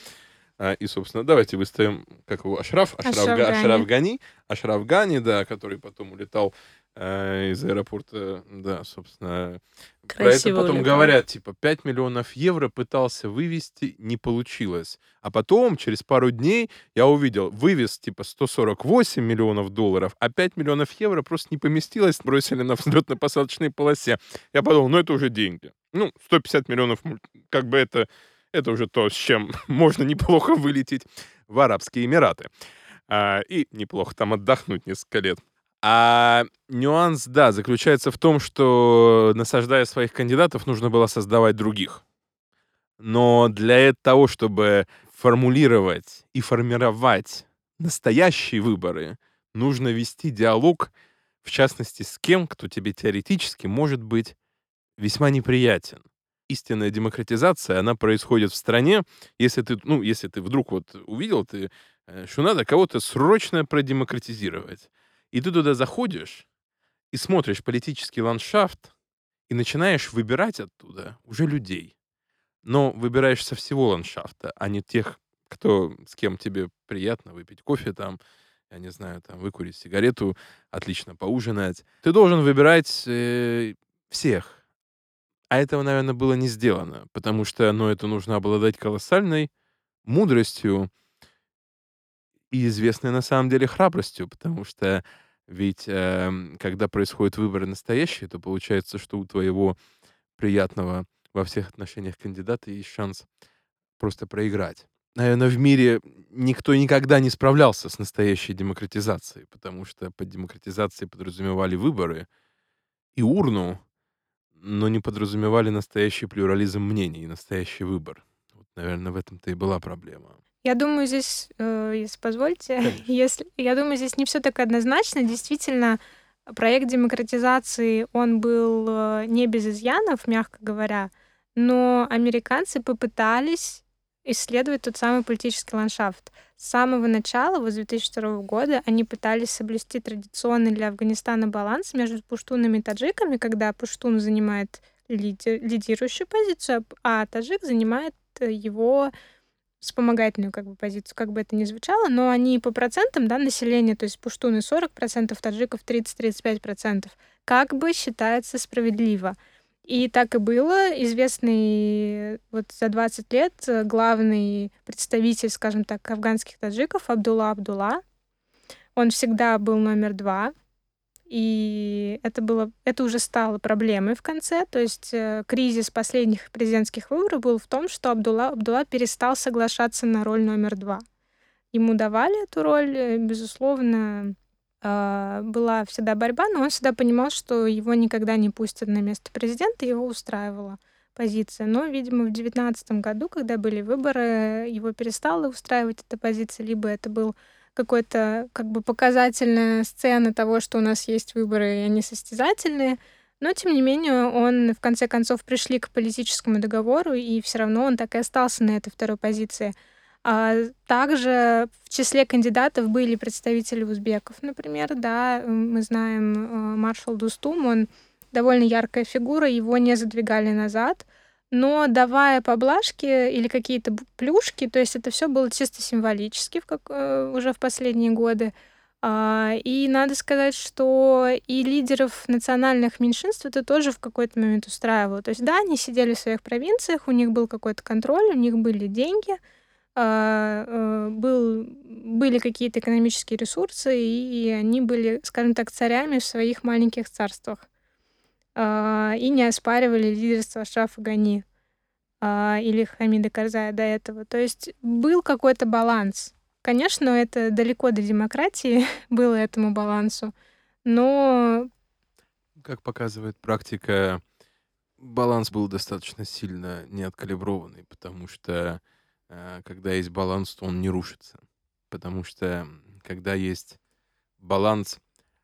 и, собственно, давайте выставим, как его, Ашраф, Ашраф, Ашраф, Гани. Ашраф Гани, Ашраф Гани, да, который потом улетал э, из аэропорта, да, собственно. Красиво про это потом улетал. говорят, типа, 5 миллионов евро пытался вывести, не получилось. А потом, через пару дней, я увидел, вывез, типа, 148 миллионов долларов, а 5 миллионов евро просто не поместилось, бросили на взлетно-посадочной полосе. Я подумал, ну, это уже деньги. Ну, 150 миллионов, как бы это это уже то, с чем можно неплохо вылететь в Арабские Эмираты. А, и неплохо там отдохнуть несколько лет. А нюанс, да, заключается в том, что, насаждая своих кандидатов, нужно было создавать других. Но для того, чтобы формулировать и формировать настоящие выборы, нужно вести диалог, в частности, с кем, кто тебе теоретически может быть весьма неприятен истинная демократизация, она происходит в стране, если ты, ну, если ты вдруг вот увидел, ты, э, что надо кого-то срочно продемократизировать. И ты туда заходишь и смотришь политический ландшафт и начинаешь выбирать оттуда уже людей. Но выбираешь со всего ландшафта, а не тех, кто, с кем тебе приятно выпить кофе там, я не знаю, там, выкурить сигарету, отлично поужинать. Ты должен выбирать э, всех, а этого, наверное, было не сделано, потому что, ну, это нужно обладать колоссальной мудростью и известной на самом деле храбростью, потому что ведь э, когда происходят выборы настоящие, то получается, что у твоего приятного во всех отношениях кандидата есть шанс просто проиграть. Наверное, в мире никто никогда не справлялся с настоящей демократизацией, потому что под демократизацией подразумевали выборы и урну, но не подразумевали настоящий плюрализм мнений и настоящий выбор. Вот, наверное, в этом-то и была проблема. Я думаю, здесь, э, если позволите, если, я думаю, здесь не все так однозначно. Действительно, проект демократизации, он был э, не без изъянов, мягко говоря, но американцы попытались исследовать тот самый политический ландшафт. С самого начала, вот с 2002 года, они пытались соблюсти традиционный для Афганистана баланс между пуштунами и таджиками, когда пуштун занимает лидер, лидирующую позицию, а таджик занимает э, его вспомогательную как бы позицию, как бы это ни звучало, но они по процентам, да, населения, то есть пуштуны 40%, таджиков 30-35%, как бы считается справедливо. И так и было. Известный вот за 20 лет э, главный представитель, скажем так, афганских таджиков Абдулла Абдулла. Он всегда был номер два. И это, было, это уже стало проблемой в конце. То есть э, кризис последних президентских выборов был в том, что Абдулла, Абдулла перестал соглашаться на роль номер два. Ему давали эту роль, э, безусловно, была всегда борьба, но он всегда понимал, что его никогда не пустят на место президента, его устраивала позиция. Но, видимо, в 2019 году, когда были выборы, его перестала устраивать эта позиция, либо это был какой-то как бы показательная сцена того, что у нас есть выборы, и они состязательные. Но, тем не менее, он в конце концов пришли к политическому договору, и все равно он так и остался на этой второй позиции. А также в числе кандидатов были представители узбеков, например, да, мы знаем э, маршал Дустум, он довольно яркая фигура, его не задвигали назад, но давая поблажки или какие-то плюшки, то есть это все было чисто символически в как, э, уже в последние годы. А, и надо сказать, что и лидеров национальных меньшинств это тоже в какой-то момент устраивало. То есть да, они сидели в своих провинциях, у них был какой-то контроль, у них были деньги, был, были какие-то экономические ресурсы, и они были, скажем так, царями в своих маленьких царствах. А, и не оспаривали лидерство Ашрафа Гани. а, или Хамида Карзая до этого. То есть был какой-то баланс. Конечно, это далеко до демократии было этому балансу, но... Как показывает практика, баланс был достаточно сильно неоткалиброванный, потому что э, когда есть баланс, то он не рушится. Потому что когда есть баланс...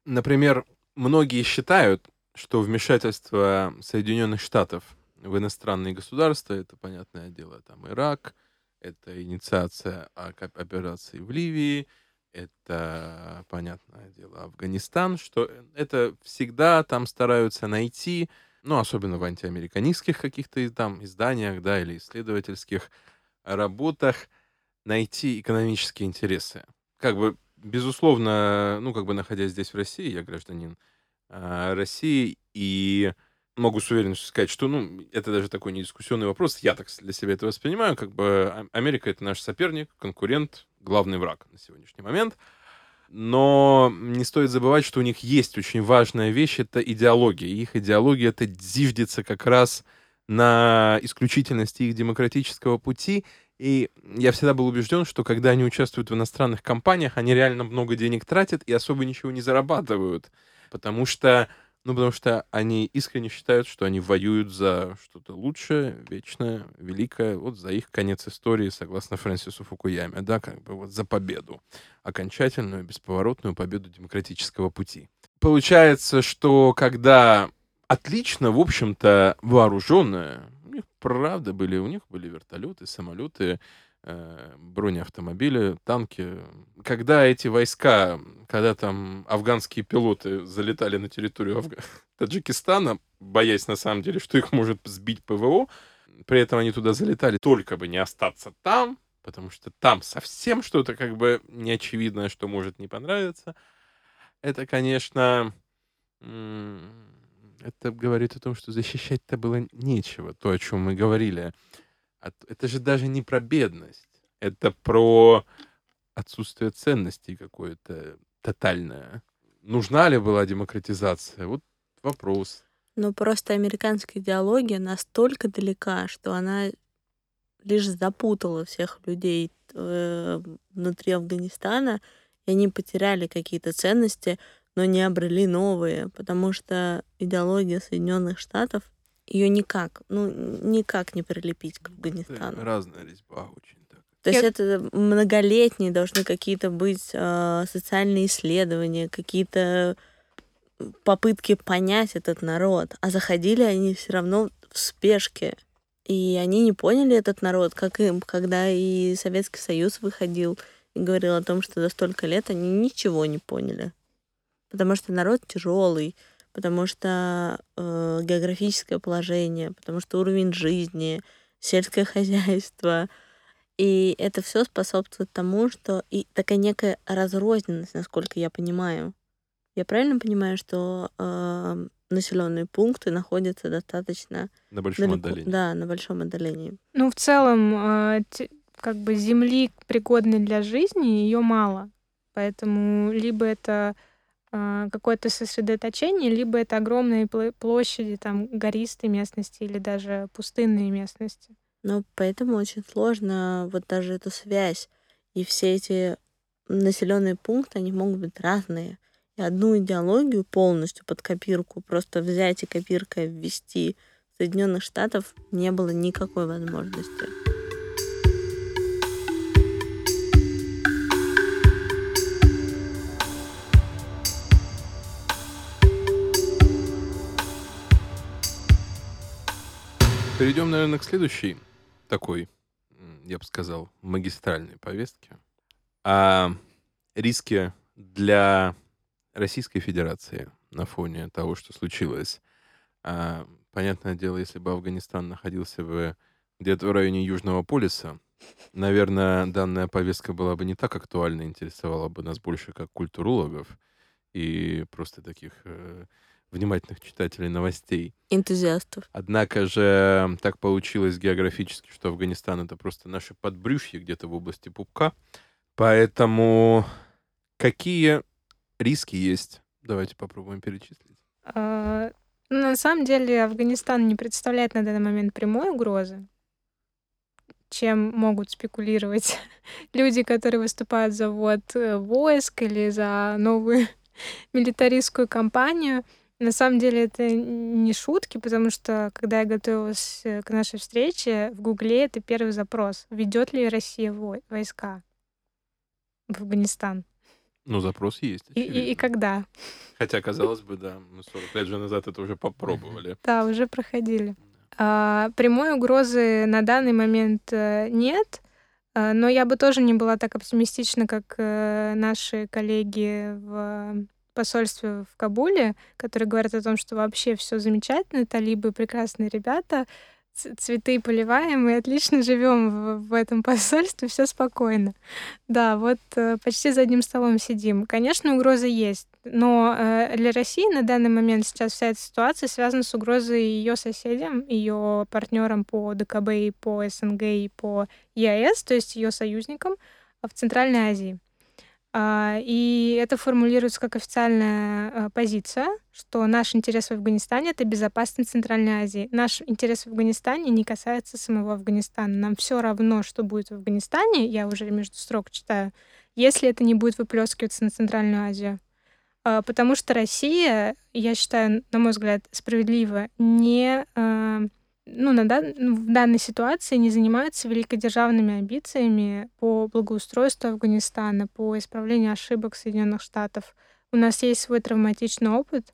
Например, многие считают, что вмешательство Соединенных Штатов в иностранные государства, это понятное дело, там Ирак, это инициация операции в Ливии, это, понятное дело, Афганистан, что это всегда там стараются найти, ну, особенно в антиамериканистских каких-то там изданиях, да, или исследовательских работах, найти экономические интересы. Как бы, безусловно, ну, как бы находясь здесь в России, я гражданин э, России, и могу с уверенностью сказать, что, ну, это даже такой недискуссионный вопрос. Я так для себя это воспринимаю. Как бы Америка — это наш соперник, конкурент, главный враг на сегодняшний момент. Но не стоит забывать, что у них есть очень важная вещь — это идеология. их идеология — это зиждется как раз на исключительности их демократического пути. И я всегда был убежден, что когда они участвуют в иностранных компаниях, они реально много денег тратят и особо ничего не зарабатывают. Потому что ну, потому что они искренне считают, что они воюют за что-то лучшее, вечное, великое, вот за их конец истории, согласно Фрэнсису Фукуяме, да, как бы вот за победу, окончательную, бесповоротную победу демократического пути. Получается, что когда отлично, в общем-то, вооруженная, у них, правда, были, у них были вертолеты, самолеты, э, бронеавтомобили, танки. Когда эти войска, когда там афганские пилоты залетали на территорию Афга... Таджикистана, боясь на самом деле, что их может сбить ПВО, при этом они туда залетали только бы не остаться там, потому что там совсем что-то как бы неочевидное, что может не понравиться. Это, конечно, это говорит о том, что защищать-то было нечего, то, о чем мы говорили это же даже не про бедность. Это про отсутствие ценностей какое-то тотальное. Нужна ли была демократизация? Вот вопрос. Но просто американская идеология настолько далека, что она лишь запутала всех людей э, внутри Афганистана, и они потеряли какие-то ценности, но не обрели новые, потому что идеология Соединенных Штатов ее никак, ну, никак не прилепить к Афганистану. Это разная резьба очень. Так. То есть это многолетние должны какие-то быть э, социальные исследования, какие-то попытки понять этот народ. А заходили они все равно в спешке. И они не поняли этот народ, как им, когда и Советский Союз выходил и говорил о том, что за столько лет они ничего не поняли. Потому что народ тяжелый, потому что э, географическое положение, потому что уровень жизни, сельское хозяйство. И это все способствует тому, что и такая некая разрозненность, насколько я понимаю. Я правильно понимаю, что э, населенные пункты находятся достаточно на большом далеко, отдалении. Да, на большом отдалении. Ну, в целом, э, как бы земли, пригодной для жизни, ее мало. Поэтому либо это какое-то сосредоточение, либо это огромные площади, там, гористые местности или даже пустынные местности. Ну, поэтому очень сложно вот даже эту связь. И все эти населенные пункты, они могут быть разные. И одну идеологию полностью под копирку просто взять и копиркой ввести Соединенных Штатов не было никакой возможности. Перейдем, наверное, к следующей такой, я бы сказал, магистральной повестке. О риске для Российской Федерации на фоне того, что случилось. А, понятное дело, если бы Афганистан находился бы где-то в районе Южного полюса, наверное, данная повестка была бы не так актуальна, интересовала бы нас больше как культурологов и просто таких э, внимательных читателей новостей. Энтузиастов. Однако же так получилось географически, что Афганистан — это просто наше подбрюшье где-то в области пупка. Поэтому какие риски есть? Давайте попробуем перечислить. А, ну, на самом деле Афганистан не представляет на данный момент прямой угрозы. чем могут спекулировать люди, которые выступают за ввод э, войск или за новую милитаристскую кампанию. На самом деле это не шутки, потому что когда я готовилась э, к нашей встрече, в Гугле это первый запрос. Ведет ли Россия войска в Афганистан? Ну, запрос есть. И, и, и когда? Хотя, казалось бы, да, мы 40 лет же назад это уже попробовали. Да, уже проходили. А, прямой угрозы на данный момент э, нет, а, но я бы тоже не была так оптимистична, как э, наши коллеги в посольстве в Кабуле, которые говорят о том, что вообще все замечательно, талибы прекрасные ребята, цветы поливаем и отлично живем в, в этом посольстве, все спокойно. Да, вот э, почти за одним столом сидим. Конечно, угроза есть, но э, для России на данный момент сейчас вся эта ситуация связана с угрозой ее соседям, ее партнерам по ДКБ и по СНГ и по ЕАЭС, то есть ее союзникам в Центральной Азии. А, и это формулируется как официальная а, позиция, что наш интерес в Афганистане — это безопасность Центральной Азии. Наш интерес в Афганистане не касается самого Афганистана. Нам все равно, что будет в Афганистане, я уже между строк читаю, если это не будет выплескиваться на Центральную Азию. А, потому что Россия, я считаю, на мой взгляд, справедливо не ну, на дан... В данной ситуации не занимаются великодержавными амбициями по благоустройству Афганистана, по исправлению ошибок Соединенных Штатов. У нас есть свой травматичный опыт.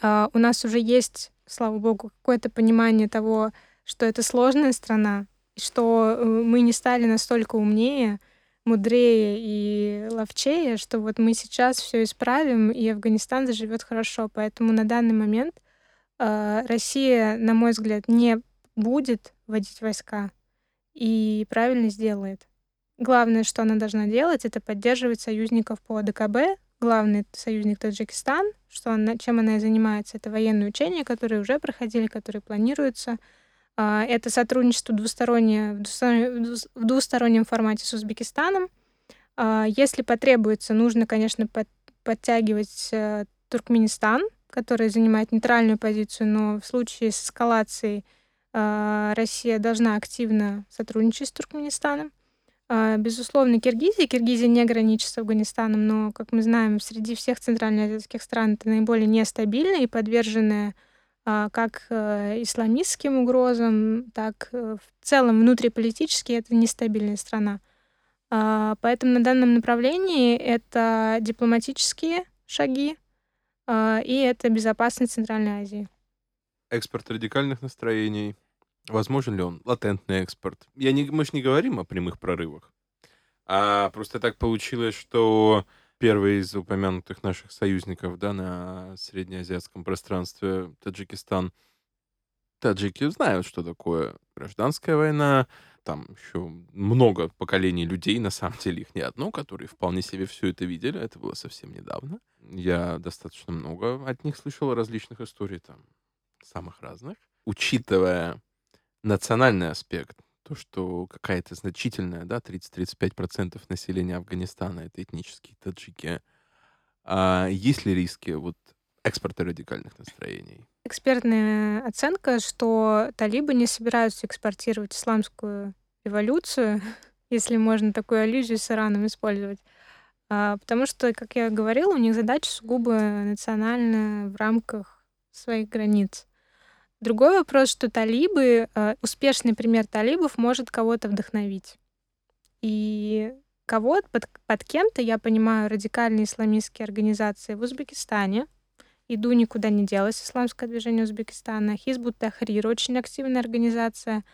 Uh, у нас уже есть, слава богу, какое-то понимание того, что это сложная страна, и что э, мы не стали настолько умнее, мудрее и ловчее, что вот мы сейчас все исправим, и Афганистан заживет хорошо. Поэтому на данный момент Россия, на мой взгляд, не будет вводить войска и правильно сделает. Главное, что она должна делать, это поддерживать союзников по ДКБ. Главный союзник Таджикистан, что она, чем она и занимается, это военные учения, которые уже проходили, которые планируются. А, это сотрудничество двустороннее, в двустороннем формате с Узбекистаном. А, если потребуется, нужно, конечно, подтягивать э, Туркменистан, который занимает нейтральную позицию, но в случае с эскалацией э, Россия должна активно сотрудничать с Туркменистаном. Э, безусловно, Киргизия. Киргизия не граничит с Афганистаном, но, как мы знаем, среди всех центральноазиатских стран это наиболее нестабильная и подверженная э, как э, исламистским угрозам, так э, в целом внутриполитически это нестабильная страна. Э, поэтому на данном направлении это дипломатические шаги, и это безопасность Центральной Азии. Экспорт радикальных настроений. Возможен ли он? Латентный экспорт. Я не, мы же не говорим о прямых прорывах. А просто так получилось, что первый из упомянутых наших союзников да, на среднеазиатском пространстве, Таджикистан, таджики знают, что такое гражданская война, там еще много поколений людей, на самом деле их не одно, которые вполне себе все это видели. Это было совсем недавно. Я достаточно много от них слышал различных историй, там, самых разных. Учитывая национальный аспект, то, что какая-то значительная, да, 30-35% населения Афганистана — это этнические таджики, а есть ли риски вот экспорта радикальных настроений? Экспертная оценка, что талибы не собираются экспортировать исламскую революцию, если можно такую аллюзию с Ираном использовать. А, потому что, как я говорила, у них задача сугубо национальная в рамках своих границ. Другой вопрос, что талибы, а, успешный пример талибов может кого-то вдохновить. И кого-то под, под кем-то, я понимаю, радикальные исламистские организации в Узбекистане, Иду никуда не делась, исламское движение Узбекистана, Хизбут Тахрир, очень активная организация.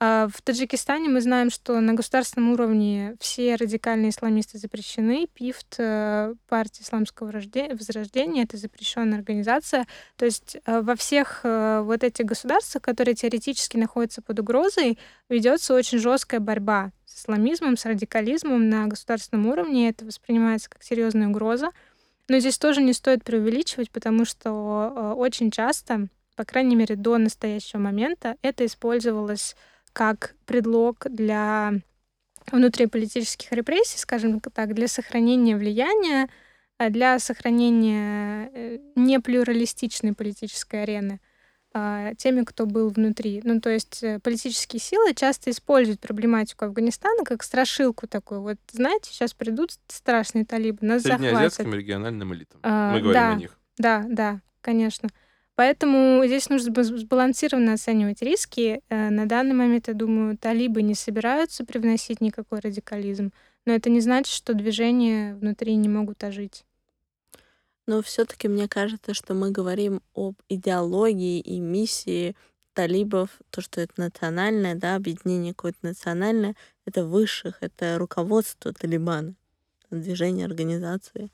А в Таджикистане мы знаем, что на государственном уровне все радикальные исламисты запрещены. ПИФТ, э, партия исламского возрождения, это запрещенная организация. То есть э, во всех э, вот этих государствах, которые теоретически находятся под угрозой, ведется очень жесткая борьба с исламизмом, с радикализмом на государственном уровне. Это воспринимается как серьезная угроза. Но здесь тоже не стоит преувеличивать, потому что очень часто, по крайней мере до настоящего момента, это использовалось как предлог для внутриполитических репрессий, скажем так, для сохранения влияния, э, для сохранения э, неплюралистичной политической арены. А, теми, кто был внутри. Ну, то есть э, политические силы часто используют проблематику Афганистана как страшилку такую. Вот, знаете, сейчас придут страшные талибы, нас захватят. Среднеазиатским региональным элитам. А, Мы говорим да, о них. Да, да, конечно. Поэтому здесь нужно сб- сбалансированно оценивать риски. Э, На данный момент, я думаю, талибы не собираются привносить никакой радикализм, но это не значит, что движения внутри не могут ожить. Но все-таки мне кажется, что мы говорим об идеологии и миссии талибов, то, что это национальное, да, объединение какое-то национальное, это высших, это руководство Талибана, движение, организации.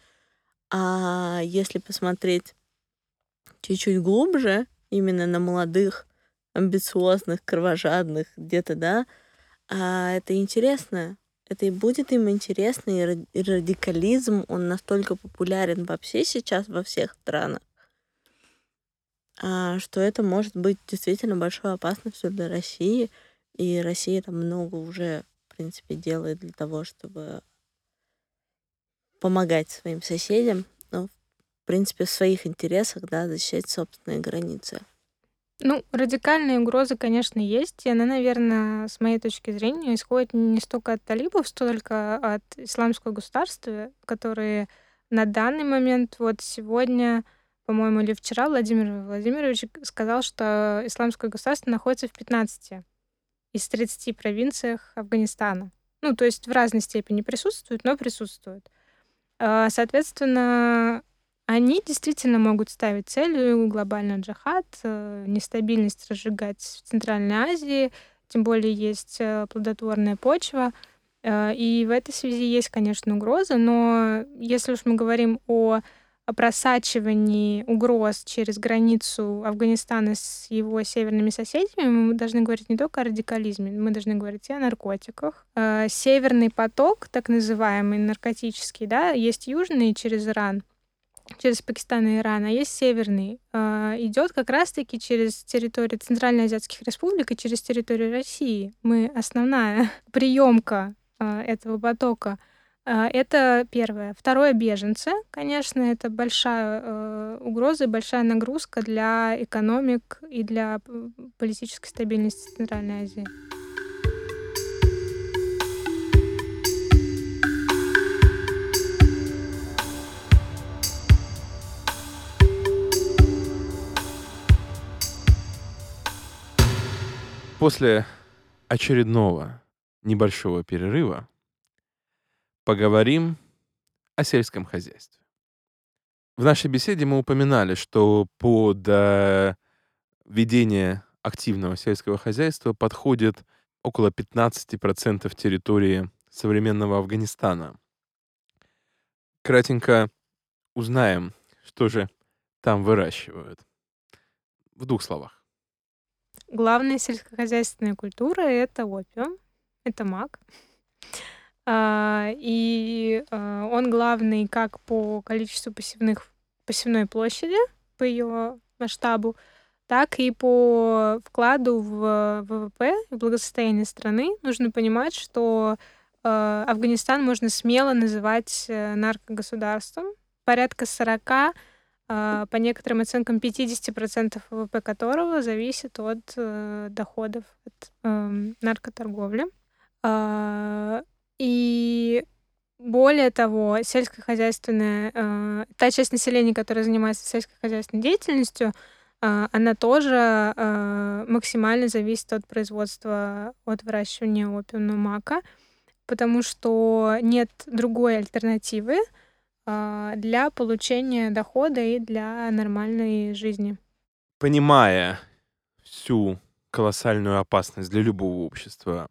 А если посмотреть чуть-чуть глубже, именно на молодых, амбициозных, кровожадных, где-то, да, а это интересно. Это и будет им интересно, и ра- и радикализм, он настолько популярен вообще сейчас во всех странах, а, что это может быть действительно большой опасностью для России. И Россия там много уже, в принципе, делает для того, чтобы помогать своим соседям, но, в принципе, в своих интересах, да, защищать собственные границы. Ну, радикальные угрозы, конечно, есть, и она, наверное, с моей точки зрения, исходит не столько от талибов, столько от исламского государства, которые на данный момент, вот сегодня, по-моему, или вчера Владимир Владимирович сказал, что исламское государство находится в 15 из 30 провинциях Афганистана. Ну, то есть в разной степени присутствует, но присутствует. А, Соответственно, они действительно могут ставить целью глобальный джихад, э, нестабильность разжигать в Центральной Азии, тем более есть э, плодотворная почва. Э, И в этой связи есть, конечно, угрозы, но если уж мы говорим о просачивании угроз через границу Афганистана с его северными соседями, мы должны говорить не только о радикализме, мы должны говорить и о наркотиках. Э, Северный поток, так называемый наркотический, да, есть южный через Иран, через Пакистан и Иран, а есть северный. Э, Идет как раз-таки через территорию Центральноазиатских республик и через территорию России. Мы основная приемка э, этого потока. Э, Это первое. Второе беженцы, конечно, это большая э, угроза и большая нагрузка для экономик и для политической стабильности Центральной Азии. После очередного небольшого перерыва поговорим о сельском хозяйстве. В нашей беседе мы упоминали, что под э, ведение активного сельского хозяйства подходит около 15% территории современного Афганистана. Кратенько узнаем, что же там выращивают. В двух словах. Главная сельскохозяйственная культура — это опиум, это мак. А, И а, он главный как по количеству посевных, посевной площади, по ее масштабу, так и по вкладу в ВВП, в благосостояние страны. Нужно понимать, что э, Афганистан можно смело называть э, наркогосударством. Порядка 40, э, по некоторым оценкам 50% ВВП которого зависит от э, доходов от эм, наркоторговли. А, И более того, сельскохозяйственная, э, та часть населения, которая занимается сельскохозяйственной деятельностью, а, она тоже э, максимально зависит от производства, от выращивания опиумного мака, потому что нет другой альтернативы а, для получения дохода и для нормальной жизни. Понимая всю колоссальную опасность для любого общества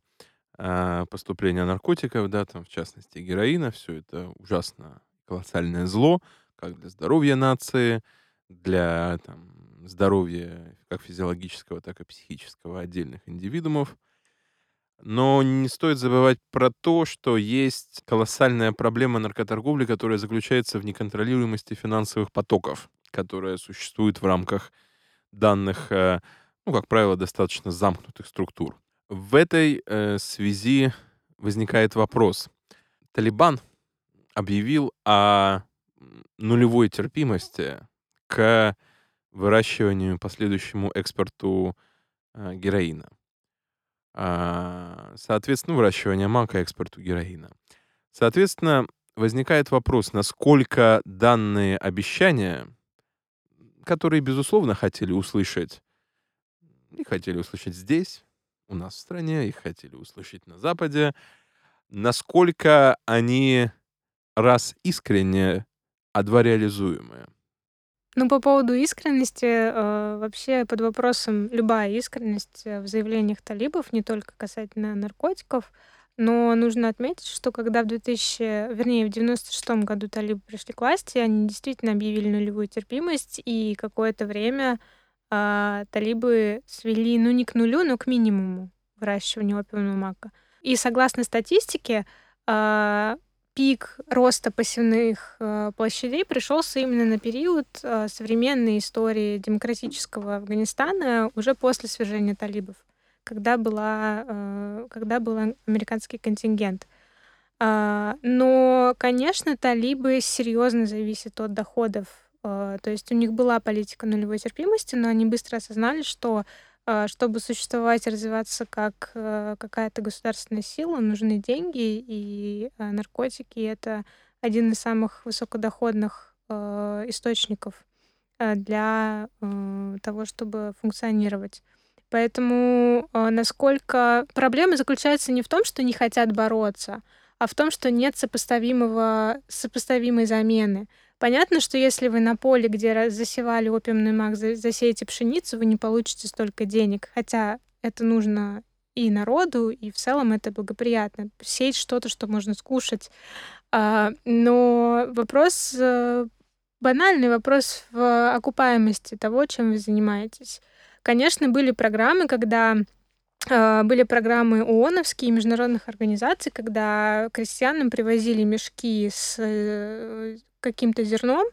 а, поступления наркотиков, да, там, в частности, героина, все это ужасно колоссальное зло, как для здоровья нации, для там, здоровья как физиологического, так и психического отдельных индивидуумов. Но не стоит забывать про то, что есть колоссальная проблема наркоторговли, которая заключается в неконтролируемости финансовых потоков, которая существует в рамках данных, э, ну, как правило, достаточно замкнутых структур. В этой э, связи возникает вопрос. Талибан объявил о нулевой терпимости к выращиванию, последующему экспорту э, героина. А, соответственно, выращивание мака, экспорту героина. Соответственно, возникает вопрос, насколько данные обещания, которые, безусловно, хотели услышать, и хотели услышать здесь, у нас в стране, их хотели услышать на Западе, насколько они раз искренне, а два реализуемые. Ну, по поводу искренности, э, вообще под вопросом любая искренность э, в заявлениях талибов, не только касательно наркотиков, но нужно отметить, что когда в 2000, вернее, в 96 году талибы пришли к власти, они действительно объявили нулевую терпимость, и какое-то время э, талибы свели, ну, не к нулю, но к минимуму выращивания опиумного мака. И согласно статистике, э, пик роста пассивных э, площадей пришелся именно на период э, современной истории демократического Афганистана уже после свержения талибов, когда, была, э, когда был американский контингент. А, но, конечно, талибы серьезно зависят от доходов. То есть у них была политика нулевой терпимости, но они быстро осознали, что чтобы существовать и развиваться как э, какая-то государственная сила, нужны деньги, и а, наркотики — это один из самых высокодоходных э, источников э, для того, чтобы функционировать. Поэтому насколько проблема заключается не в том, что не хотят бороться, а в том, что нет сопоставимого, сопоставимой замены. Понятно, что если вы на поле, где засевали опиумный мак, засеете пшеницу, вы не получите столько денег. Хотя это нужно и народу, и в целом это благоприятно. Сеять что-то, что можно скушать. А, но вопрос, э, банальный вопрос в окупаемости того, чем вы занимаетесь. Конечно, были программы, когда а, были программы ООНовские, международных организаций, когда крестьянам привозили мешки с э, каким-то зерном,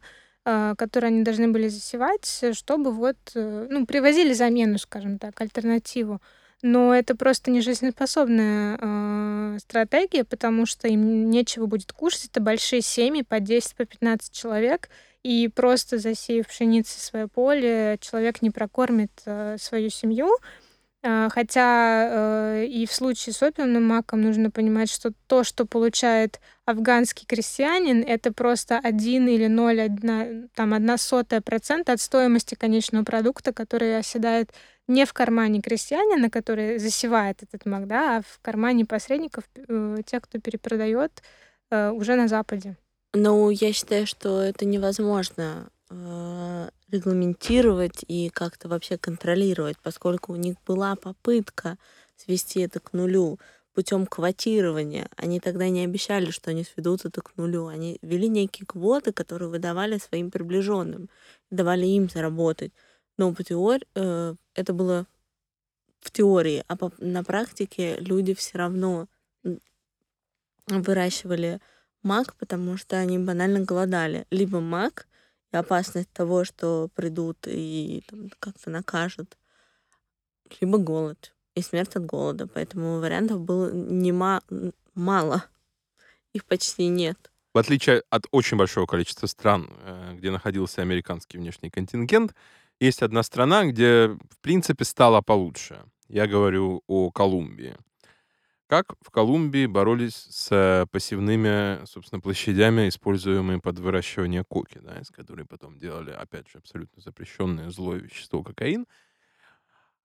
а, которое они должны были засевать, чтобы вот, э, ну, привозили замену, скажем так, альтернативу. Но это просто не жизнеспособная э, стратегия, потому что им нечего будет кушать. Это большие семьи по 10, по 15 человек. И просто засеяв пшеницей свое поле, человек не прокормит э, свою семью. А, хотя э, и в случае с опиумным маком нужно понимать, что то, что получает афганский крестьянин, это просто один или ноль, одна, там, одна сотая процента от стоимости конечного продукта, который оседает не в кармане крестьянина, который засевает этот мак, да, а в кармане посредников, э, тех, кто перепродает э, уже на Западе. Ну, я считаю, что это невозможно регламентировать и как-то вообще контролировать, поскольку у них была попытка свести это к нулю путем квотирования. Они тогда не обещали, что они сведут это к нулю. Они ввели некие квоты, которые выдавали своим приближенным, давали им заработать. Но по теории э, это было в теории, а по, на практике люди все равно выращивали мак, потому что они банально голодали. Либо мак, и опасность того, что придут и там, как-то накажут, либо голод и смерть от голода. Поэтому вариантов было не мало. Их почти нет. В отличие от очень большого количества стран, э, где находился американский внешний контингент, есть одна страна, где, в принципе, стало получше. Я говорю о Колумбии. Как в Колумбии боролись с пассивными, собственно, площадями, используемыми под выращивание коки, да, из которой потом делали, опять же, абсолютно запрещенное злое вещество кокаин.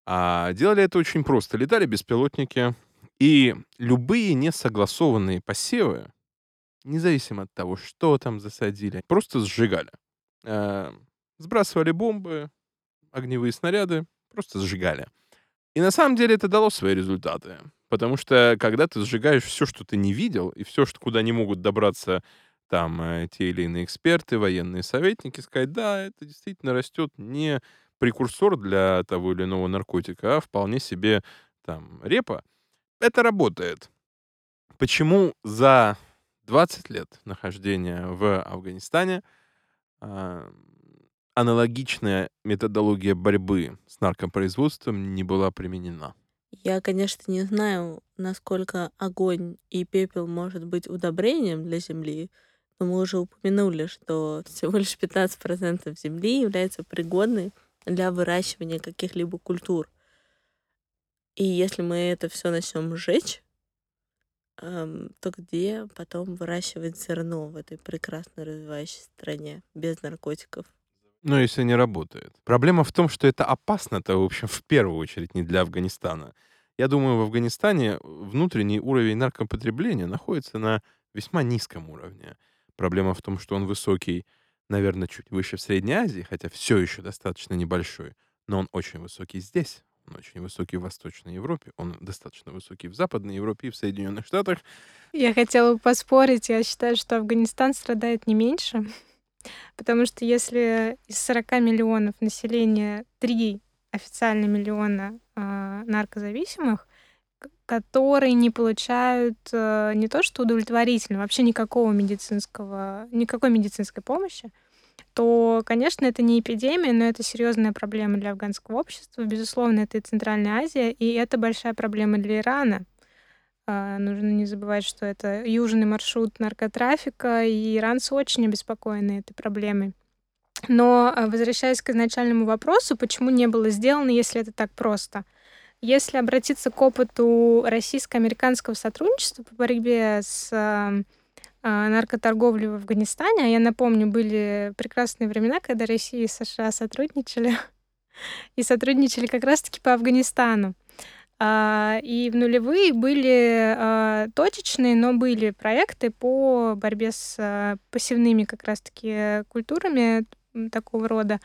А делали это очень просто. Летали беспилотники, и любые несогласованные посевы, независимо от того, что там засадили, просто сжигали. Э, сбрасывали бомбы, огневые снаряды, просто сжигали. И на самом деле это дало свои результаты. Потому что когда ты сжигаешь все, что ты не видел, и все, что, куда не могут добраться там э, те или иные эксперты, военные советники, сказать, да, это действительно растет не прекурсор для того или иного наркотика, а вполне себе там репа, это работает. Почему за 20 лет нахождения в Афганистане э, аналогичная методология борьбы с наркопроизводством не была применена? Я, конечно, не знаю, насколько огонь и пепел может быть удобрением для Земли, Но мы уже упомянули, что всего лишь 15% земли является пригодной для выращивания каких-либо культур. И если мы это все начнем сжечь, эм, то где потом выращивать зерно в этой прекрасно развивающейся стране без наркотиков? Ну, если не работает. Проблема в том, что это опасно-то, в общем, в первую очередь не для Афганистана. Я думаю, в Афганистане внутренний уровень наркопотребления находится на весьма низком уровне. Проблема в том, что он высокий, наверное, чуть выше в Средней Азии, хотя все еще достаточно небольшой, но он очень высокий здесь, он очень высокий в Восточной Европе, он достаточно высокий в Западной Европе и в Соединенных Штатах. Я хотела бы поспорить, я считаю, что Афганистан страдает не меньше, потому что если из 40 миллионов населения 3 официально миллиона э, наркозависимых, которые не получают э, не то что удовлетворительно, вообще никакого медицинского, никакой медицинской помощи, то, конечно, это не эпидемия, но это серьезная проблема для афганского общества. Безусловно, это и Центральная Азия, и это большая проблема для Ирана. Э, нужно не забывать, что это южный маршрут наркотрафика, и иранцы очень обеспокоены этой проблемой. Но э, возвращаясь к изначальному вопросу, почему не было сделано, если это так просто? Если обратиться к опыту российско-американского сотрудничества по борьбе с э, наркоторговлей в Афганистане, а я напомню, были прекрасные времена, когда Россия и США сотрудничали, и сотрудничали как раз-таки по Афганистану. А, и в нулевые были а, точечные, но были проекты по борьбе с а, пассивными как раз-таки культурами такого рода.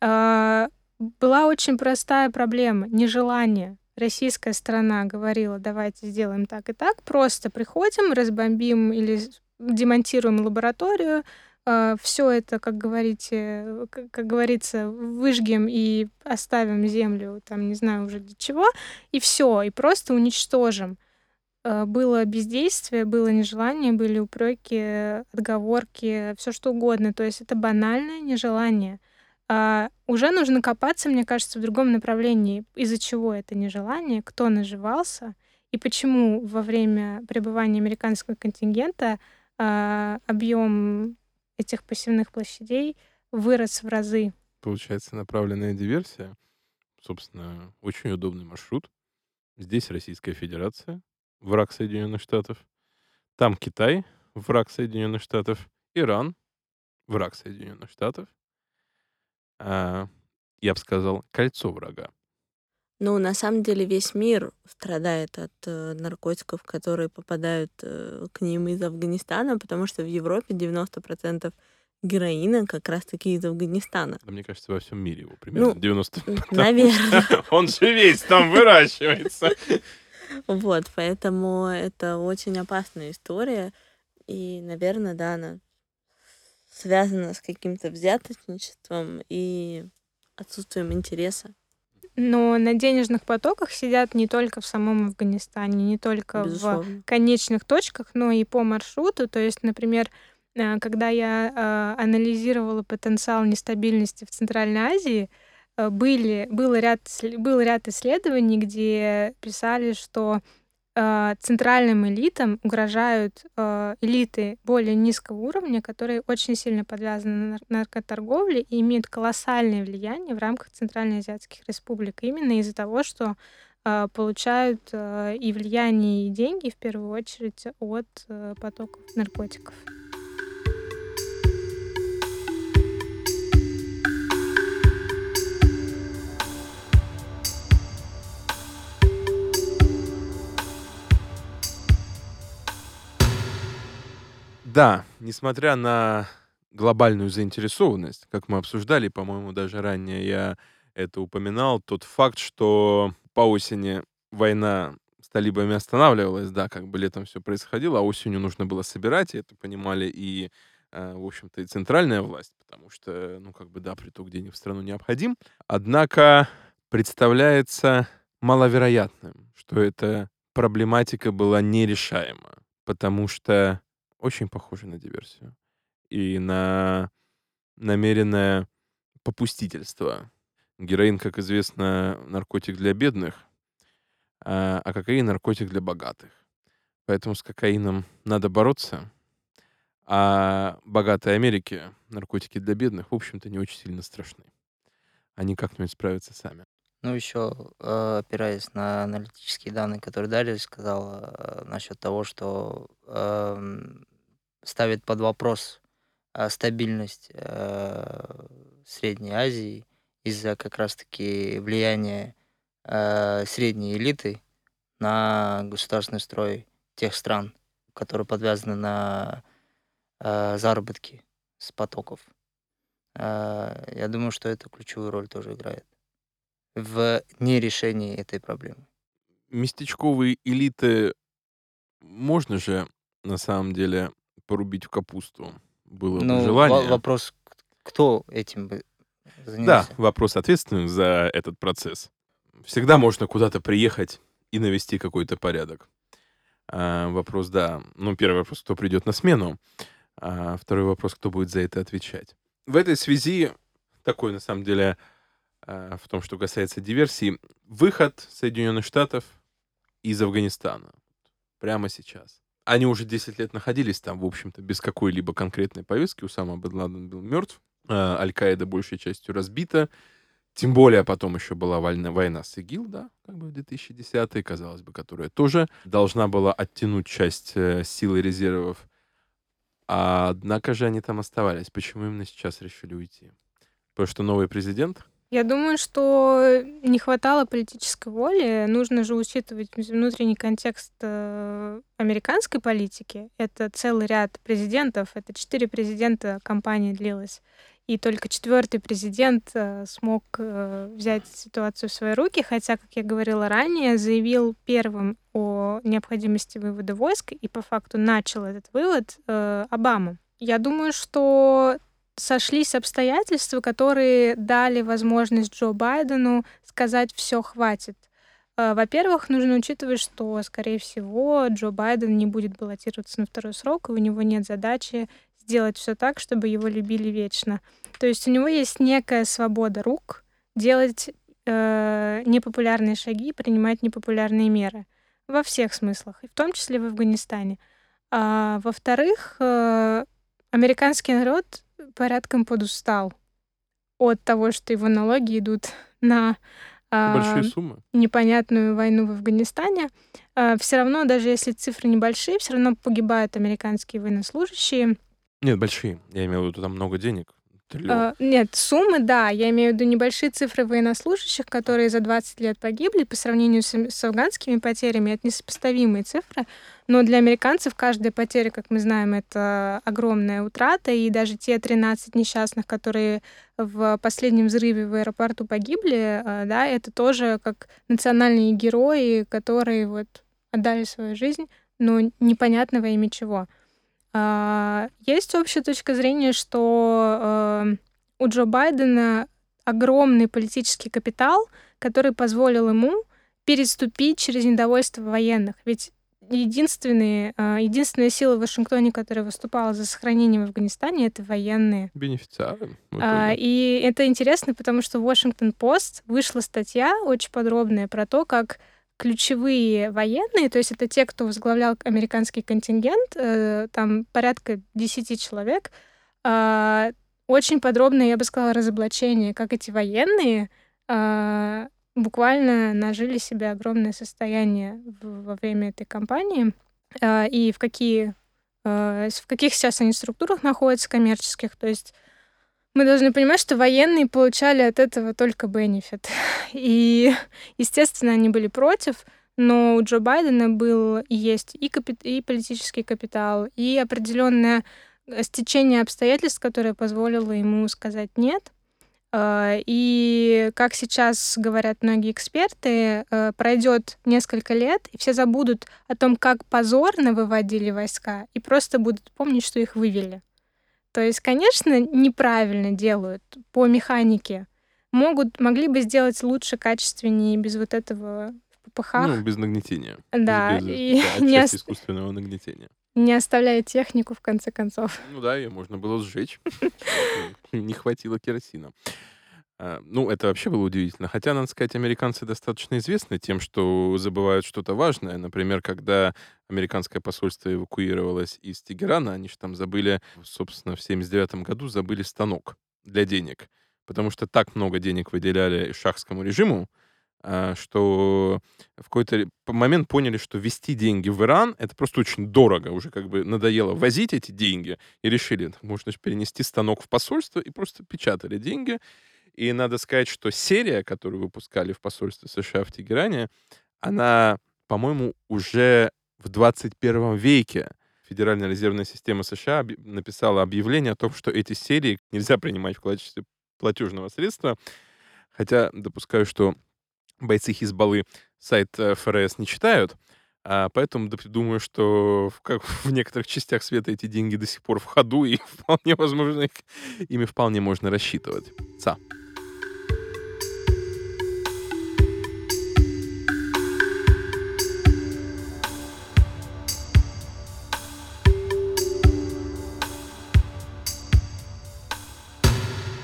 Была очень простая проблема — нежелание. Российская сторона говорила, давайте сделаем так и так, просто приходим, разбомбим или демонтируем лабораторию, все это, как говорите, как, говорится, выжгем и оставим землю, там, не знаю уже для чего, и все, и просто уничтожим. А, было бездействие, было нежелание, были упреки, отговорки, все что угодно. То есть это банальное нежелание. А уже нужно копаться, мне кажется, в другом направлении. Из-за чего это нежелание, кто наживался и почему во время пребывания американского контингента а, объем этих пассивных площадей вырос в разы. Получается, направленная диверсия. Собственно, очень удобный маршрут. Здесь Российская Федерация, враг Соединенных Штатов. Там Китай, враг Соединенных Штатов. Иран, враг Соединенных Штатов. А, я бы сказал, кольцо врага. Ну, на самом деле весь мир страдает от э, наркотиков, которые попадают э, к ним из Афганистана, потому что в Европе 90% героина как раз-таки из Афганистана. Да, мне кажется, во всем мире его примерно Ну, 90. Наверное. Он же весь там выращивается. Вот, поэтому это очень опасная история. И, наверное, да, она связана с каким-то взяточничеством и отсутствием интереса. Но на денежных потоках сидят не только в самом Афганистане, не только Безусловно. в конечных точках, но и по маршруту. То есть, например, э, когда я э, анализировала потенциал нестабильности в Центральной Азии, э, были, был, ряд, был ряд исследований, где писали, что центральным элитам угрожают э, элиты более низкого уровня, которые очень сильно подвязаны на нар- наркоторговле и имеют колоссальное влияние в рамках Центральноазиатских республик. Именно из-за того, что э, получают э, и влияние, и деньги, в первую очередь, от э, потоков наркотиков. Да, несмотря на глобальную заинтересованность, как мы обсуждали, по-моему, даже ранее я это упоминал, тот факт, что по осени война с талибами останавливалась, да, как бы летом все происходило, а осенью нужно было собирать, и это понимали и, э, в общем-то, и центральная власть, потому что, ну, как бы, да, приток денег в страну необходим. Однако представляется маловероятным, что эта проблематика была нерешаема, потому что очень похоже на диверсию и на намеренное попустительство. Героин, как известно, наркотик для бедных, а, а кокаин наркотик для богатых. Поэтому с кокаином надо бороться, А богатой Америке наркотики для бедных, в общем-то, не очень сильно страшны. Они как-нибудь справятся сами. Ну, еще э, опираясь на аналитические данные, которые Дарья сказала э, насчет того, что ставит под вопрос э, стабильность э, Средней Азии из-за как раз-таки влияния э, средней элиты на государственный строй тех стран, которые подвязаны на заработки с потоков. Я думаю, что это ключевую роль тоже играет в нерешении этой проблемы. Местечковые элиты можно же на самом деле порубить в капусту. Было бы Ну, во- желание. вопрос, кто этим бы Да, занялся? вопрос ответственный за этот процесс. Всегда можно куда-то приехать и навести какой-то порядок. А, вопрос, да. Ну, первый вопрос, кто придет на смену. А второй вопрос, кто будет за это отвечать. В этой связи такой, на самом деле, а, в том, что касается диверсии, выход Соединенных Штатов из Афганистана прямо сейчас. Они уже 10 лет находились там, в общем-то, без какой-либо конкретной повестки. Усама бен Ладен был мертв. А, Аль-Каида большей частью разбита. Тем более потом еще была война, война с ИГИЛ, да, как бы в 2010 казалось бы, которая тоже должна была оттянуть часть э, сил и резервов. А, однако же они там оставались. Почему именно сейчас решили уйти? Потому что новый президент? Я думаю, что не хватало политической воли. Нужно же учитывать внутренний контекст э, американской политики. Это целый ряд президентов. Это четыре президента компания длилась. И только четвертый президент э, смог э, взять ситуацию в свои руки, хотя, как я говорила ранее, заявил первым о необходимости вывода войск и по факту начал этот вывод Обама. Я думаю, что сошлись обстоятельства, которые дали возможность Джо Байдену сказать все хватит. Э, Во-первых, нужно учитывать, что, скорее всего, Джо Байден не будет баллотироваться на второй срок, и у него нет задачи сделать все так, чтобы его любили вечно. То есть у него есть некая свобода рук делать э, непопулярные шаги, принимать непопулярные меры во всех смыслах, и в том числе в Афганистане. А, во-вторых, э, американский народ порядком подустал от того, что его налоги идут на а, Большие суммы. непонятную войну в Афганистане. Все равно, даже если цифры небольшие, все равно погибают американские военнослужащие. Нет, большие. Я имел в виду, там много денег. А, Нет, суммы, да, я имею в виду небольшие цифры военнослужащих, которые за 20 лет погибли по сравнению с, с афганскими потерями. Это несопоставимые цифры, но для американцев каждая потеря, как мы знаем, это огромная утрата, и даже те 13 несчастных, которые в последнем взрыве в аэропорту погибли, а, да, это тоже как национальные герои, которые вот отдали свою жизнь, но непонятно во имя чего. А, Есть общая точка зрения, что э, у Джо Байдена огромный политический капитал, который позволил ему переступить через недовольство военных. Ведь единственные, э, единственная сила в Вашингтоне, которая выступала за сохранение в Афганистане, это военные. Бенефициары. А. И это интересно, потому что в Washington Post вышла статья очень подробная про то, как ключевые военные, то есть это те, кто возглавлял американский контингент, э, там порядка 10 человек, а, очень подробно, я бы сказала, разоблачение, как эти военные а, буквально нажили себе огромное состояние во время этой кампании, а, и в какие с- в каких сейчас они структурах находятся коммерческих, то есть мы должны понимать, что военные получали от этого только бенефит. И, естественно, они были против, но у Джо Байдена был и есть и, капи- и политический капитал, и определенное э, стечение обстоятельств, которое позволило ему сказать нет. Э, И, как сейчас говорят многие эксперты, э, пройдет несколько лет, и все забудут о том, как позорно выводили войска, и просто будут помнить, что их вывели. То есть, конечно, неправильно делают по механике. Могут, могли бы сделать лучше, качественнее, без вот этого в попыхах. Ну, без нагнетения. да, Без, и да, не, отчасти ос- искусственного нагнетения. не оставляя технику, в конце концов. Ну да, ее можно было сжечь. Не хватило керосина. А, ну, это вообще было удивительно. Хотя, надо сказать, американцы достаточно известны тем, что забывают что-то важное. Например, когда американское посольство эвакуировалось из Тегерана, они же там забыли, собственно, в 79 году забыли станок для денег. Потому что так много денег выделяли шахскому режиму, а, что в какой-то момент поняли, что ввести деньги в Иран — это просто очень дорого. Уже как бы надоело возить эти деньги. И решили, можно перенести станок в посольство, и просто печатали деньги. И надо сказать, что серия, которую выпускали в посольстве США в Тегеране, она, по-моему, уже в 21 веке Федеральная резервная система США написала объявление о том, что эти серии нельзя принимать в качестве платежного средства. Хотя допускаю, что бойцы Хизбаллы сайт э, ФРС не читают, а поэтому думаю, что в, как, в некоторых частях света эти деньги до сих пор в ходу, и вполне возможно, их, ими вполне можно рассчитывать. Ца.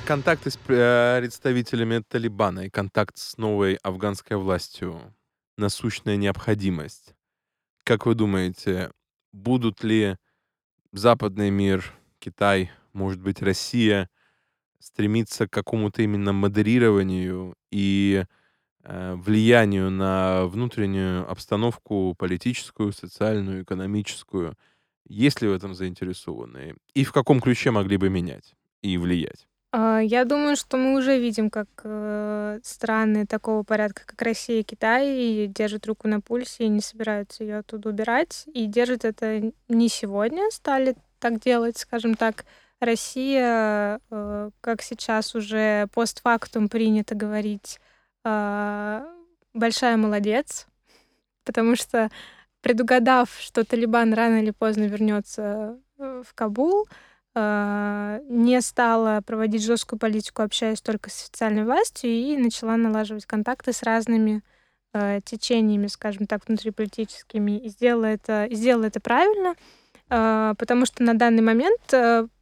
Контакты с представителями Талибана и контакт с новой афганской властью насущная необходимость. Как вы думаете, будут ли западный мир, Китай, может быть, Россия стремиться к какому-то именно модерированию и э, влиянию на внутреннюю обстановку политическую, социальную, экономическую? Есть ли в этом заинтересованные? И в каком ключе могли бы менять и влиять? А, я думаю, что мы уже видим, как э, страны такого порядка, как Россия и Китай, держат руку на пульсе и не собираются ее оттуда убирать. И держат это не сегодня, стали так делать, скажем так. Россия, э, как сейчас уже постфактум принято говорить, э, большая молодец, потому что предугадав, что Талибан рано или поздно вернется в Кабул, а, не стала проводить жесткую политику, общаясь только с официальной властью, и начала налаживать контакты с разными э, течениями, скажем так, внутриполитическими, и сделала это, и сделала это правильно, э, потому что на данный момент,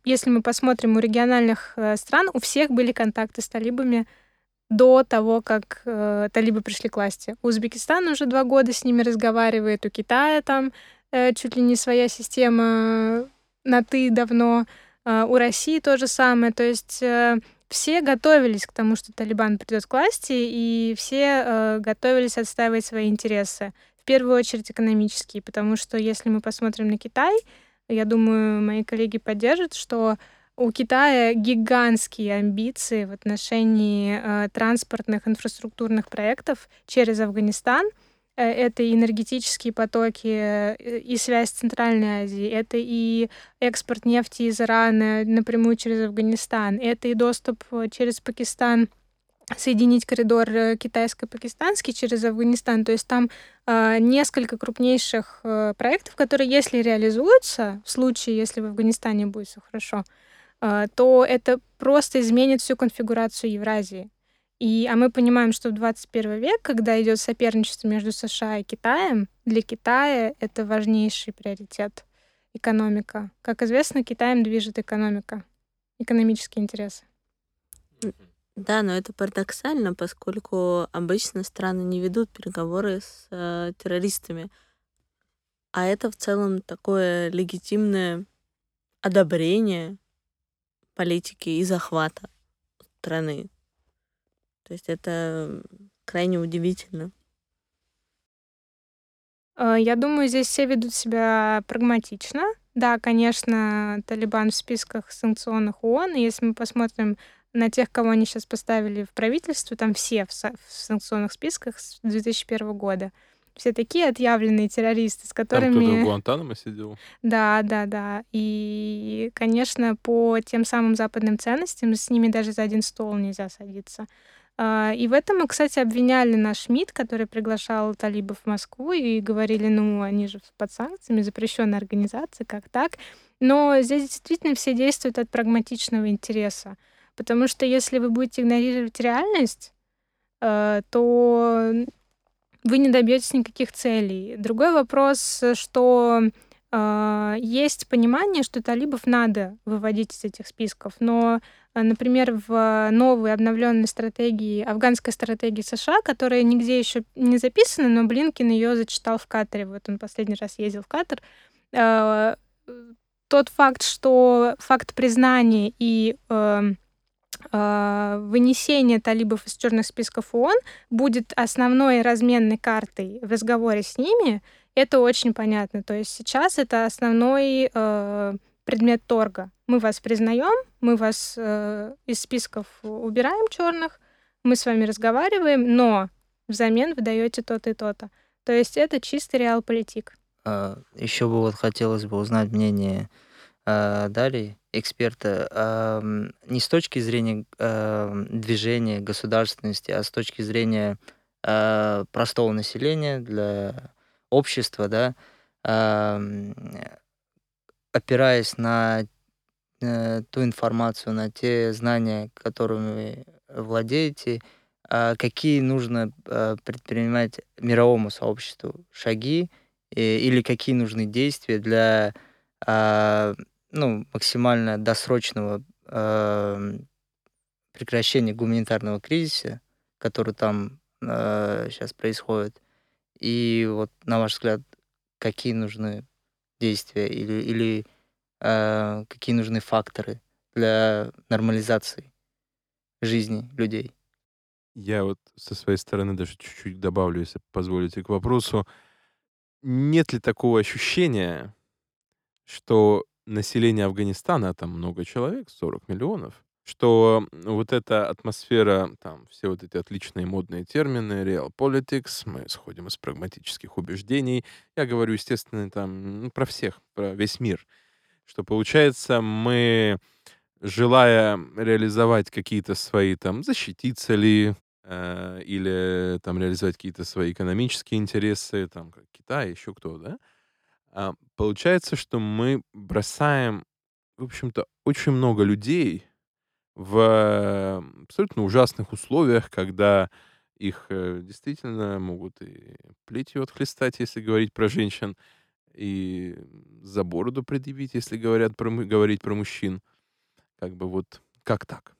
если мы посмотрим у региональных стран, у всех были контакты с талибами до того, как талибы пришли к власти. Узбекистан уже два года с ними разговаривает, у Китая там э, чуть ли не своя система на «ты» давно, а, у России то же самое. То есть э, все готовились к тому, что Талибан придет к власти, и все э, готовились отстаивать свои интересы. В первую очередь экономические, потому что если мы посмотрим на Китай, я думаю, мои коллеги поддержат, что у Китая гигантские амбиции в отношении э, транспортных инфраструктурных проектов через Афганистан — это и энергетические потоки, э, и связь с Центральной Азией, это и экспорт нефти из Ирана напрямую через Афганистан, это и доступ э, через Пакистан соединить коридор китайско-пакистанский через Афганистан. То есть там э, несколько крупнейших э, проектов, которые, если реализуются, в случае, если в Афганистане будет все хорошо, э, то это просто изменит всю конфигурацию Евразии. И, а мы понимаем, что в 21 век, когда идет соперничество между США и Китаем, для Китая это важнейший приоритет — экономика. Как известно, Китаем движет экономика, экономические интересы. Да, но это парадоксально, поскольку обычно страны не ведут переговоры с э, террористами. А это в целом такое легитимное одобрение политики и захвата страны. То есть это крайне удивительно. Э, я думаю, здесь все ведут себя прагматично. Да, конечно, Талибан в списках санкционных ООН. И если мы посмотрим на тех, кого они сейчас поставили в правительство, там все в санкционных списках с 2001 года. Все такие отъявленные террористы, с которыми... Там кто-то в Гуантанамо сидел? Да, да, да. И, конечно, по тем самым западным ценностям с ними даже за один стол нельзя садиться. А, и в этом мы, кстати, обвиняли наш МИД, который приглашал талибов в Москву, и говорили, ну, они же под санкциями, запрещенная организация, как так? Но здесь действительно все действуют от прагматичного интереса. Потому что если вы будете игнорировать реальность, э, то вы не добьетесь никаких целей. Другой вопрос, что э, есть понимание, что талибов надо выводить из этих списков, но А, например, в новой обновленной стратегии, афганской стратегии США, которая нигде еще не записана, но Блинкин ее зачитал в Катаре. Вот он последний раз ездил в Катар. А, тот факт, что факт признания и а, вынесение талибов из черных списков ООН будет основной разменной картой в разговоре с ними, это очень понятно. То есть сейчас это основной э, предмет торга. Мы вас признаем, мы вас э, из списков убираем черных, мы с вами разговариваем, но взамен вы даете то-то и то-то. То есть это чистый реал-политик. А, еще бы вот хотелось бы узнать мнение э, Дарьи, эксперта, э, не с точки зрения э, движения государственности, а с точки зрения э, простого населения для общества, да, э, опираясь на э, ту информацию, на те знания, которыми владеете, а какие нужно э, предпринимать мировому сообществу шаги э, или какие нужны действия для э, ну, максимально досрочного э, прекращения гуманитарного кризиса, который там э, сейчас происходит. И вот, на ваш взгляд, какие нужны действия или, или э, какие нужны факторы для нормализации жизни людей? Я вот со своей стороны даже чуть-чуть добавлю, если позволите, к вопросу. Нет ли такого ощущения, что население Афганистана, там много человек, 40 миллионов, что вот эта атмосфера, там все вот эти отличные модные термины, real politics, мы сходим из прагматических убеждений. Я говорю, естественно, там ну, про всех, про весь мир. Что получается, мы, желая реализовать какие-то свои, там, защититься ли, э, или там реализовать какие-то свои экономические интересы, там, как Китай, еще кто, да, а, получается, что мы бросаем, в общем-то, очень много людей в абсолютно ужасных условиях, когда их э, действительно могут и плетью отхлестать, если говорить про женщин, и за бороду предъявить, если говорят про, говорить про мужчин. Как бы вот как так?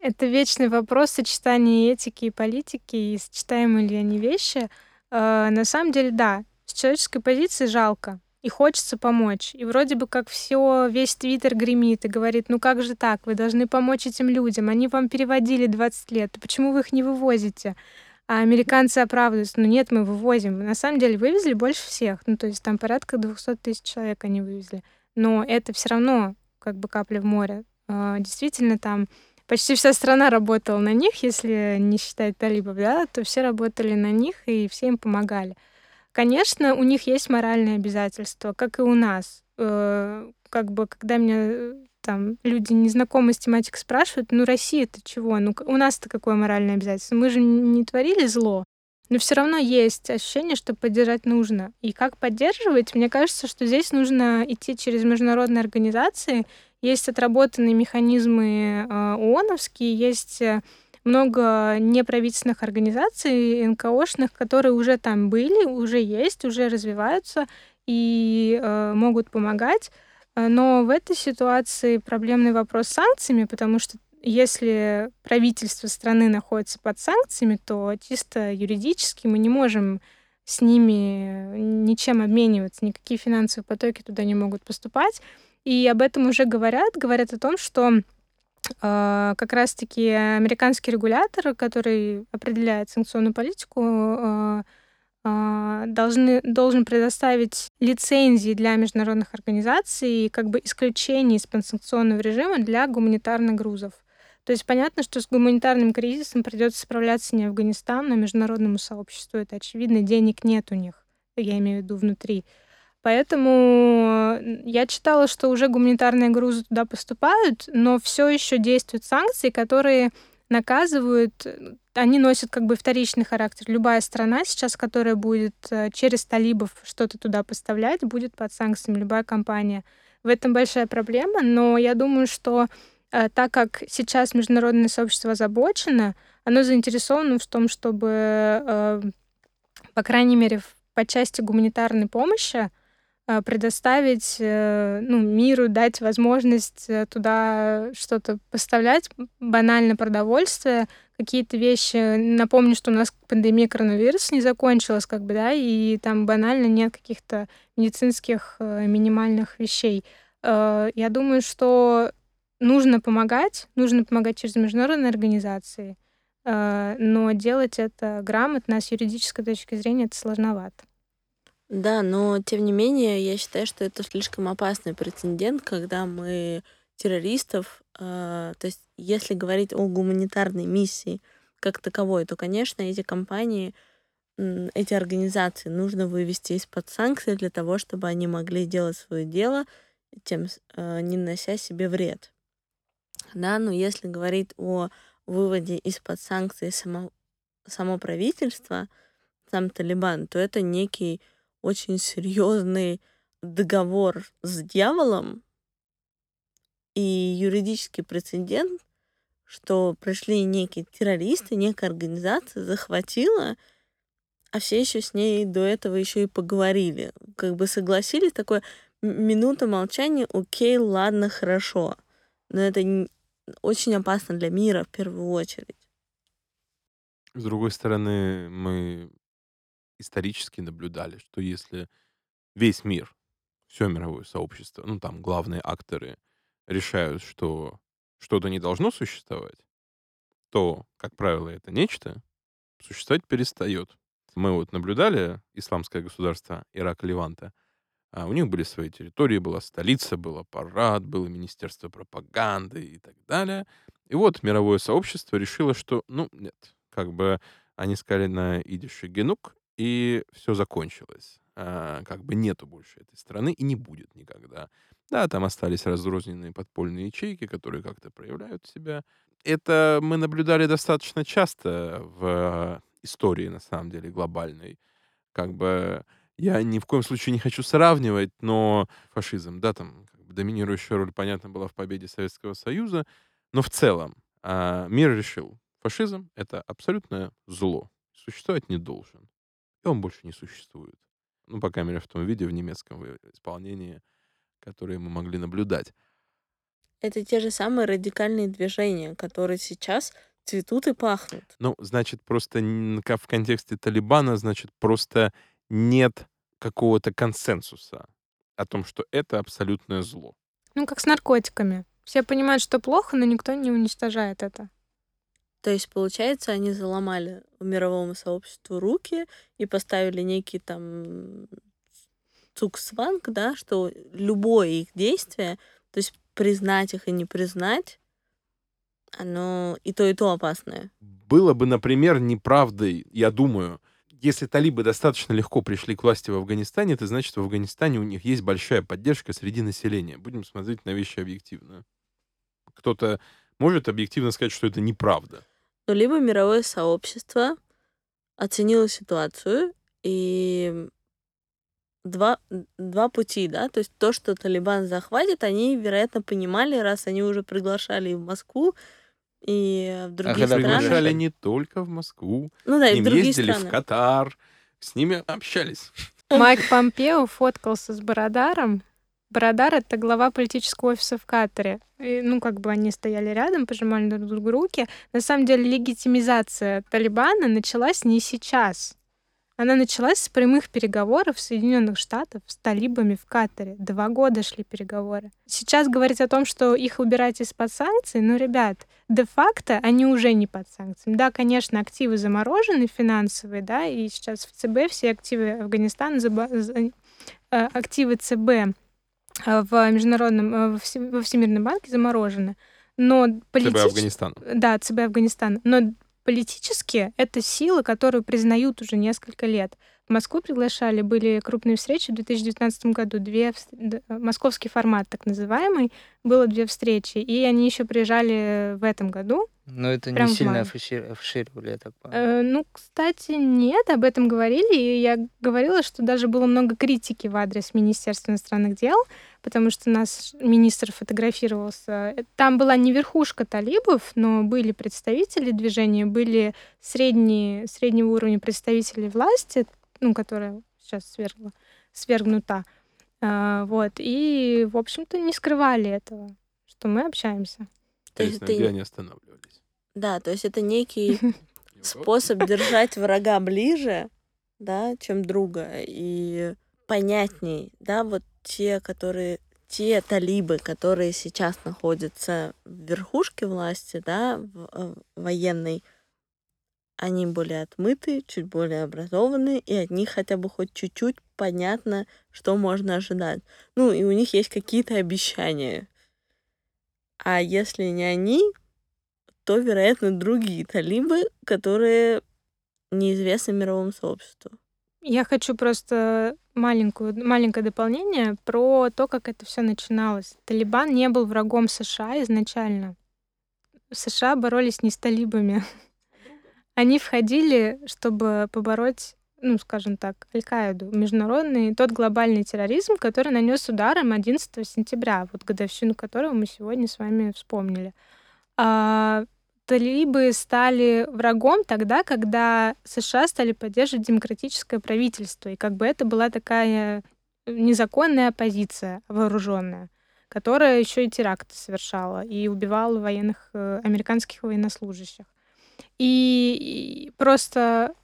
Это вечный вопрос сочетания этики и политики, и сочетаемые ли они вещи. Э, на самом деле, да, с человеческой позиции жалко, и хочется помочь. И вроде бы как все, весь Твиттер гремит и говорит, ну как же так, вы должны помочь этим людям, они вам переводили 20 лет, почему вы их не вывозите? А американцы оправдываются, ну нет, мы вывозим. На самом деле вывезли больше всех, ну то есть там порядка 200 тысяч человек они вывезли. Но это все равно как бы капля в море. А, действительно там почти вся страна работала на них, если не считать талибов, да, то все работали на них и все им помогали. Конечно, у них есть моральные обязательства, как и у нас. Э, как бы, когда меня э, там люди незнакомые с тематикой спрашивают, ну Россия-то чего? Ну у нас-то какое моральное обязательство? Мы же не творили зло. Но все равно есть ощущение, что поддержать нужно. И как поддерживать? Мне кажется, что здесь нужно идти через международные организации. Есть отработанные механизмы э, ООНовские, есть много неправительственных организаций, НКОшных, которые уже там были, уже есть, уже развиваются и э, могут помогать. Но в этой ситуации проблемный вопрос с санкциями, потому что если правительство страны находится под санкциями, то чисто юридически мы не можем с ними ничем обмениваться, никакие финансовые потоки туда не могут поступать. И об этом уже говорят, говорят о том, что как раз-таки американский регулятор, который определяет санкционную политику, а, а, должны, должен предоставить лицензии для международных организаций и как бы исключение из санкционного режима для гуманитарных грузов. То есть понятно, что с гуманитарным кризисом придется справляться не Афганистану, а международному сообществу. Это очевидно, денег нет у них, я имею в виду внутри. Поэтому я читала, что уже гуманитарные грузы туда поступают, но все еще действуют санкции, которые наказывают, они носят как бы вторичный характер. Любая страна сейчас, которая будет э, через талибов что-то туда поставлять, будет под санкциями, любая компания. В этом большая проблема, но я думаю, что э, так как сейчас международное сообщество озабочено, оно заинтересовано в том, чтобы, э, по крайней мере, по части гуманитарной помощи э, предоставить э, ну, миру, дать возможность э, туда что-то поставлять, банально продовольствие, какие-то вещи. Напомню, что у нас пандемия коронавируса не закончилась, как бы, да, и там банально нет каких-то медицинских минимальных вещей. Я думаю, что нужно помогать, нужно помогать через международные организации, но делать это грамотно, а с юридической точки зрения это сложновато. Да, но тем не менее, я считаю, что это слишком опасный прецедент, когда мы террористов, э, то есть если говорить о гуманитарной миссии как таковой, то, конечно, эти компании, эти организации нужно вывести из-под санкций для того, чтобы они могли делать свое дело, тем э, не нанося себе вред. Да, но если говорить о выводе из-под санкций само, само правительство, сам Талибан, то это некий очень серьезный договор с дьяволом и юридический прецедент, что пришли некие террористы, некая организация захватила, а все еще с ней до этого еще и поговорили. Как бы согласились, такое минута молчания, окей, ладно, хорошо. Но это очень опасно для мира в первую очередь. С другой стороны, мы исторически наблюдали, что если весь мир, все мировое сообщество, ну там главные акторы решают, что что-то не должно существовать, то, как правило, это нечто существовать перестает. Мы вот наблюдали исламское государство Ирак Леванта, а у них были свои территории, была столица, был аппарат, было министерство пропаганды и так далее. И вот мировое сообщество решило, что, ну, нет, как бы они сказали на идише генук, и все закончилось. А, как бы нету больше этой страны и не будет никогда. Да, там остались разрозненные подпольные ячейки, которые как-то проявляют себя. Это мы наблюдали достаточно часто в истории, на самом деле, глобальной. Как бы я ни в коем случае не хочу сравнивать, но фашизм, да, там как бы доминирующая роль, понятно, была в победе Советского Союза, но в целом а, мир решил, фашизм — это абсолютное зло, существовать не должен он больше не существует. Ну, по крайней мере, в том виде, в немецком исполнении, которое мы могли наблюдать. Это те же самые радикальные движения, которые сейчас цветут и пахнут. Ну, значит, просто в контексте Талибана, значит, просто нет какого-то консенсуса о том, что это абсолютное зло. Ну, как с наркотиками. Все понимают, что плохо, но никто не уничтожает это. То есть, получается, они заломали мировому сообществу руки и поставили некий там цуксванг, да, что любое их действие, то есть признать их и не признать, оно и то, и то опасное. Было бы, например, неправдой, я думаю, если талибы достаточно легко пришли к власти в Афганистане, это значит, в Афганистане у них есть большая поддержка среди населения. Будем смотреть на вещи объективно. Кто-то может объективно сказать, что это неправда но либо мировое сообщество оценило ситуацию и два, два пути, да, то есть то, что Талибан захватит, они, вероятно, понимали, раз они уже приглашали в Москву, и в другие а страны. приглашали не только в Москву, ну да, и в другие ездили страны. в Катар, с ними общались. Майк Помпео фоткался с Бородаром, Бородар — это глава политического офиса в Катаре. И, ну, как бы они стояли рядом, пожимали друг другу руки. На самом деле легитимизация Талибана началась не сейчас. Она началась с прямых переговоров Соединенных Штатов с талибами в Катаре. Два года шли переговоры. Сейчас говорить о том, что их убирать из-под санкций, ну, ребят, де-факто они уже не под санкциями. Да, конечно, активы заморожены финансовые, да, и сейчас в ЦБ все активы Афганистана, э, активы ЦБ в международном, э, во Всемирном банке заморожены. Но политич... ЦБ Афганистана. Да, ЦБ Афганистана. Но политически это силы, которую признают уже несколько лет. В Москву приглашали, были крупные встречи в 2019 году, две, московский формат так называемый, было две встречи, и они еще приезжали в этом году. Но это не сильно афишировали, я так понимаю. Э, ну, кстати, нет, об этом говорили, и я говорила, что даже было много критики в адрес Министерства иностранных дел, потому что наш министр фотографировался. Там была не верхушка талибов, но были представители движения, были средние, среднего уровня представители власти, ну, которая сейчас свергла, свергнута. А, вот. И, в общем-то, не скрывали этого, что мы общаемся. То То есть на это они останавливались? Да, то есть это некий способ держать врага ближе, да, чем друга. И понятней, да, вот те, которые те талибы, которые сейчас находятся в верхушке власти, да, в, э, военной, они более отмыты, чуть более образованы, и от них хотя бы хоть чуть-чуть понятно, что можно ожидать. Ну, и у них есть какие-то обещания. А если не они, то, вероятно, другие талибы, которые неизвестны мировому сообществу. Я хочу просто маленькую, маленькое дополнение про то, как это все начиналось. Талибан не был врагом США изначально. США боролись не с талибами. Они входили, чтобы побороть, ну, скажем так, Аль-Каиду, международный, тот глобальный терроризм, который нанес удар им 11 сентября, вот годовщину которого мы сегодня с вами вспомнили. А, талибы стали врагом тогда, когда США стали поддерживать демократическое правительство. И как бы это была такая незаконная оппозиция вооруженная, которая еще и теракты совершала и убивала военных э, американских военнослужащих. И, просто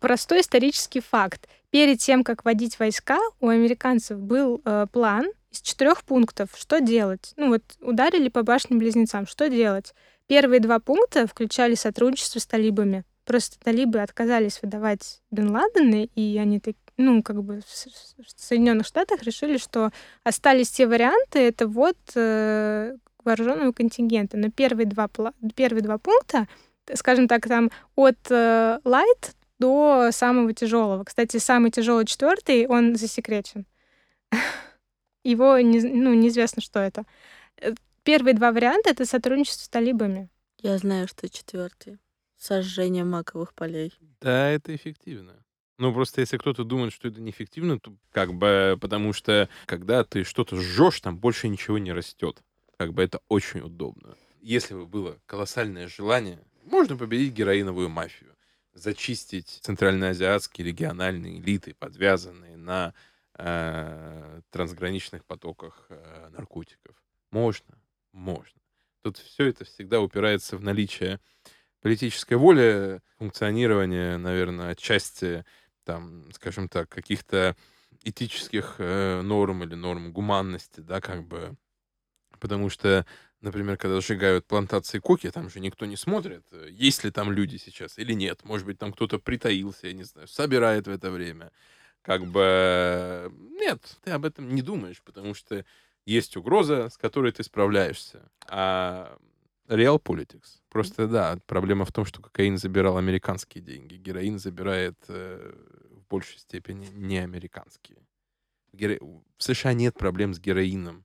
простой исторический факт. Перед тем, как вводить войска, у американцев был э, план из четырех пунктов. Что делать? Ну вот ударили по башням близнецам. Что делать? Первые два пункта включали сотрудничество с талибами. Просто талибы отказались выдавать Бен Ладена, и они так, ну, как бы в Соединенных Штатах решили, что остались те варианты, это вот э, вооруженного контингента. Но первые два, первые два пункта, скажем так, там от э, light до самого тяжелого. Кстати, самый тяжелый четвертый, он засекречен. Его не, ну, неизвестно, что это. Э, Первые два варианта это сотрудничество с талибами. Я знаю, что четвертый. Сожжение маковых полей. Да, это эффективно. Ну, просто если кто-то думает, что это неэффективно, то как бы потому что когда ты что-то сжешь, там больше ничего не растет. Как бы это очень удобно. Если бы было колоссальное желание, можно победить героиновую мафию, зачистить центральноазиатские региональные элиты, подвязанные на э, трансграничных потоках э, наркотиков. Можно, можно. Тут все это всегда упирается в наличие политической воли, функционирование, наверное, отчасти, там, скажем так, каких-то этических э, норм или норм гуманности, да, как бы. Потому что, например, когда сжигают плантации коки, там же никто не смотрит, э, есть ли там люди сейчас или нет. Может быть, там кто-то притаился, я не знаю, собирает в это время. Как бы нет, ты об этом не думаешь, потому что есть угроза, с которой ты справляешься. А Real politics. Просто, да, проблема в том, что кокаин забирал американские деньги, героин забирает э, в большей степени не американские. Геро- в США нет проблем с героином,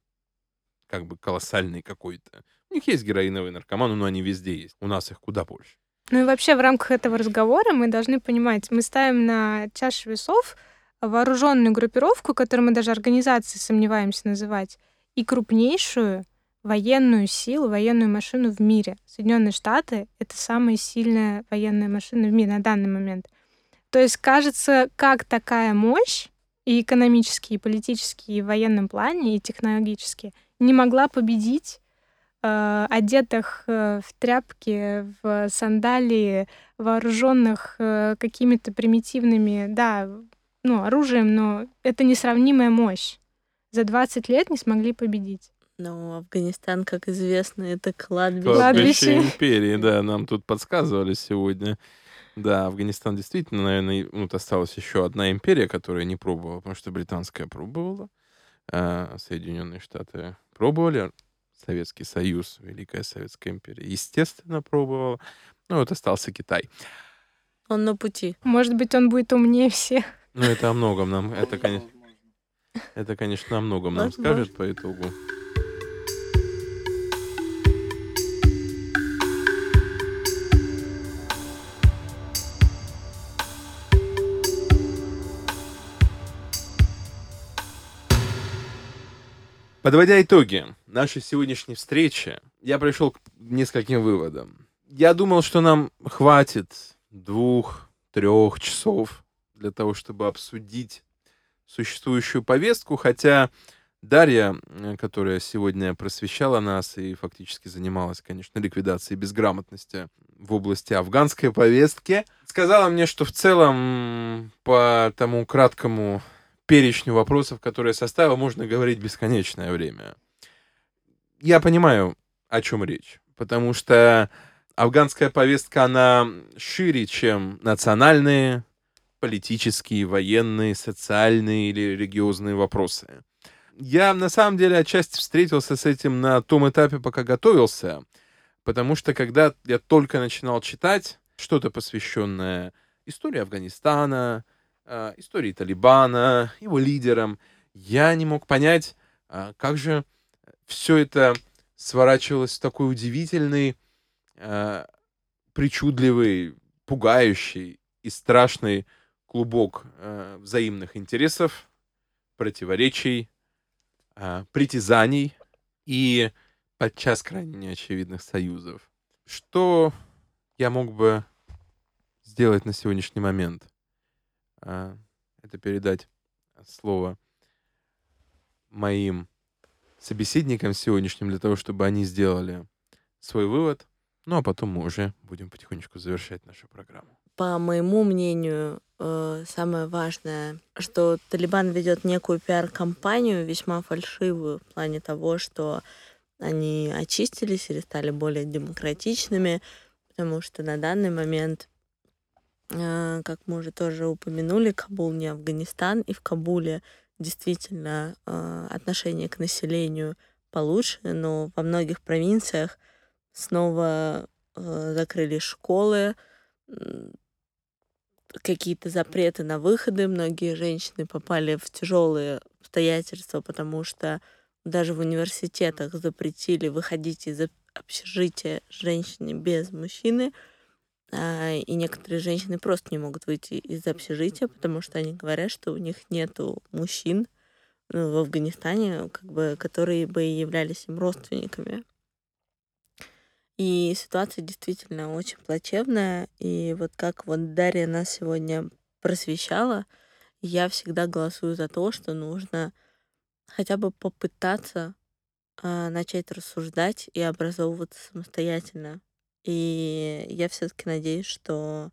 как бы колоссальный какой-то. У них есть героиновые наркоманы, но они везде есть. У нас их куда больше. Ну и вообще в рамках этого разговора мы должны понимать, мы ставим на чашу весов вооруженную группировку, которую мы даже организацией сомневаемся называть, и крупнейшую военную силу, военную машину в мире. Соединенные Штаты — это самая сильная военная машина в мире на данный момент. То есть, кажется, как такая мощь и экономически, и политически, и в военном плане, и технологически не могла победить э, одетых э, в тряпки, в сандалии, вооруженных э, какими-то примитивными, да, ну, оружием, но это несравнимая мощь. За 20 лет не смогли победить. Но Афганистан, как известно, это кладбище. Кладбище. Кладбище империи, да, нам тут подсказывали сегодня. Да, Афганистан действительно, наверное, вот осталась еще одна империя, которая не пробовала, потому что британская пробовала, а Соединенные Штаты пробовали, Советский Союз, Великая Советская империя, естественно, пробовала. Ну, вот остался Китай. Он на пути. Может быть, он будет умнее всех. Ну, это о многом нам, это, конечно, это, конечно, о многом нам скажет по итогу. Подводя итоги нашей сегодняшней встречи, я пришел к нескольким выводам. Я думал, что нам хватит двух-трех часов для того, чтобы обсудить существующую повестку, хотя Дарья, которая сегодня просвещала нас и фактически занималась, конечно, ликвидацией безграмотности в области афганской повестки, сказала мне, что в целом по тому краткому перечню вопросов, которые я составил, можно говорить бесконечное время. Я понимаю, о чем речь, потому что афганская повестка, она шире, чем национальные, политические, военные, социальные или религиозные вопросы. Я на самом деле отчасти встретился с этим на том этапе, пока готовился, потому что когда я только начинал читать что-то посвященное истории Афганистана, а, истории Талибана, его лидерам, я не мог понять, а, как же все это сворачивалось в такой удивительный, причудливый, пугающий и страшный клубок взаимных интересов, противоречий, притязаний и подчас крайне неочевидных союзов. Что я мог бы сделать на сегодняшний момент? А, это передать слово моим собеседникам сегодняшним для того, чтобы они сделали свой вывод. Ну, а потом мы уже будем потихонечку завершать нашу программу. По моему мнению, э, самое важное, что Талибан ведет некую пиар-компанию, весьма фальшивую, в плане того, что они очистились или стали более демократичными, потому что на данный момент как мы уже тоже упомянули, Кабул не Афганистан, и в Кабуле действительно а, отношение к населению получше, но во многих провинциях снова а, закрыли школы, какие-то запреты на выходы. Многие женщины попали в тяжелые обстоятельства, потому что даже в университетах запретили выходить из общежития женщине без мужчины. А, и некоторые женщины просто не могут выйти из общежития, потому что они говорят, что у них нету мужчин ну, в Афганистане, как бы, которые бы являлись им родственниками. И ситуация действительно очень плачевная. И вот как вот Дарья нас сегодня просвещала, я всегда голосую за то, что нужно хотя бы попытаться э, начать рассуждать и образовываться самостоятельно. И я все-таки надеюсь, что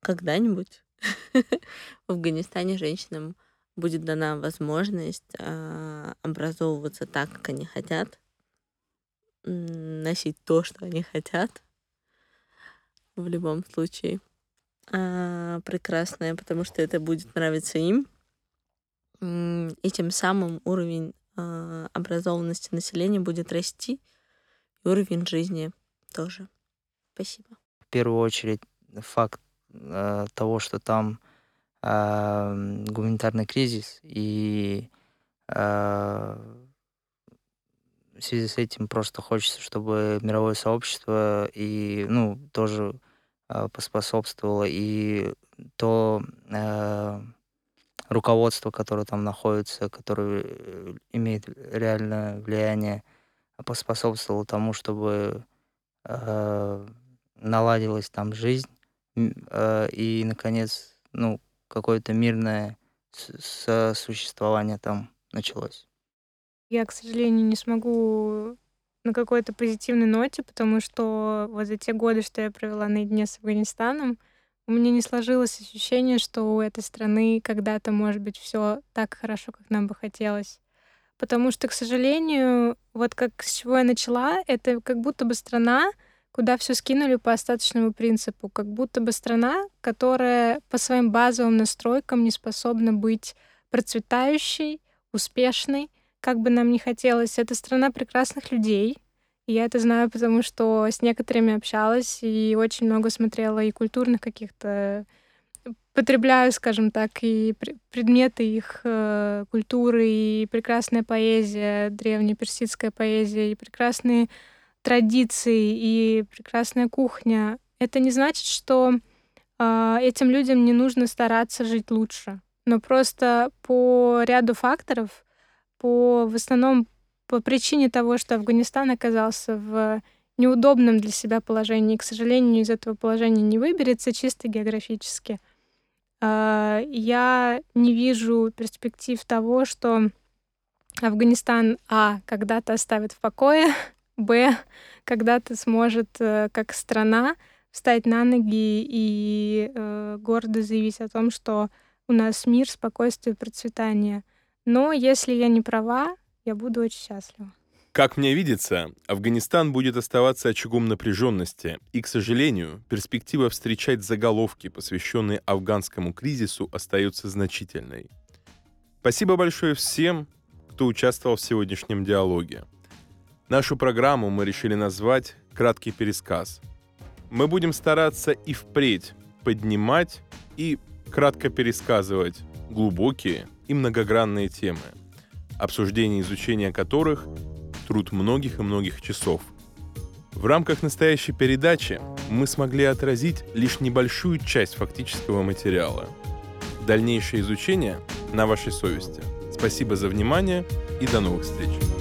когда-нибудь в Афганистане женщинам будет дана возможность э, образовываться так, как они хотят, носить то, что они хотят в любом случае. Э, прекрасное, потому что это будет нравиться им. И тем самым уровень э, образованности населения будет расти, и уровень жизни тоже. Спасибо. В первую очередь факт э, того, что там э, гуманитарный кризис, и э, в связи с этим просто хочется, чтобы мировое сообщество и, ну, тоже э, поспособствовало, и то э, руководство, которое там находится, которое э, имеет реальное влияние, поспособствовало тому, чтобы э, наладилась там жизнь, э, и, наконец, ну, какое-то мирное сосуществование там началось. Я, к сожалению, не смогу на какой-то позитивной ноте, потому что вот за те годы, что я провела наедине с Афганистаном, у меня не сложилось ощущение, что у этой страны когда-то может быть все так хорошо, как нам бы хотелось. Потому что, к сожалению, вот как с чего я начала, это как будто бы страна, куда все скинули по остаточному принципу, как будто бы страна, которая по своим базовым настройкам не способна быть процветающей, успешной, как бы нам ни хотелось. Это страна прекрасных людей, и я это знаю, потому что с некоторыми общалась и очень много смотрела и культурных каких-то потребляю, скажем так, и предметы их э, культуры, и прекрасная поэзия, древняя персидская поэзия, и прекрасные традиции и прекрасная кухня, это не значит, что э, этим людям не нужно стараться жить лучше. Но просто по ряду факторов, по в основном по причине того, что Афганистан оказался в неудобном для себя положении, и, к сожалению, из этого положения не выберется чисто географически, А, я не вижу перспектив того, что Афганистан, а, когда-то оставит в покое, б, когда-то сможет э, как страна встать на ноги и э, гордо заявить о том, что у нас мир, спокойствие, процветание. Но если я не права, я буду очень счастлива. Как мне видится, Афганистан будет оставаться очагом напряженности, и, к сожалению, перспектива встречать заголовки, посвященные афганскому кризису, остается значительной. Спасибо большое всем, кто участвовал в сегодняшнем диалоге. Нашу программу мы решили назвать «Краткий пересказ». Мы будем стараться и впредь поднимать и кратко пересказывать глубокие и многогранные темы, обсуждение и изучение которых — труд многих и многих часов. В рамках настоящей передачи мы смогли отразить лишь небольшую часть фактического материала. Дальнейшее изучение на вашей совести. Спасибо за внимание и до новых встреч!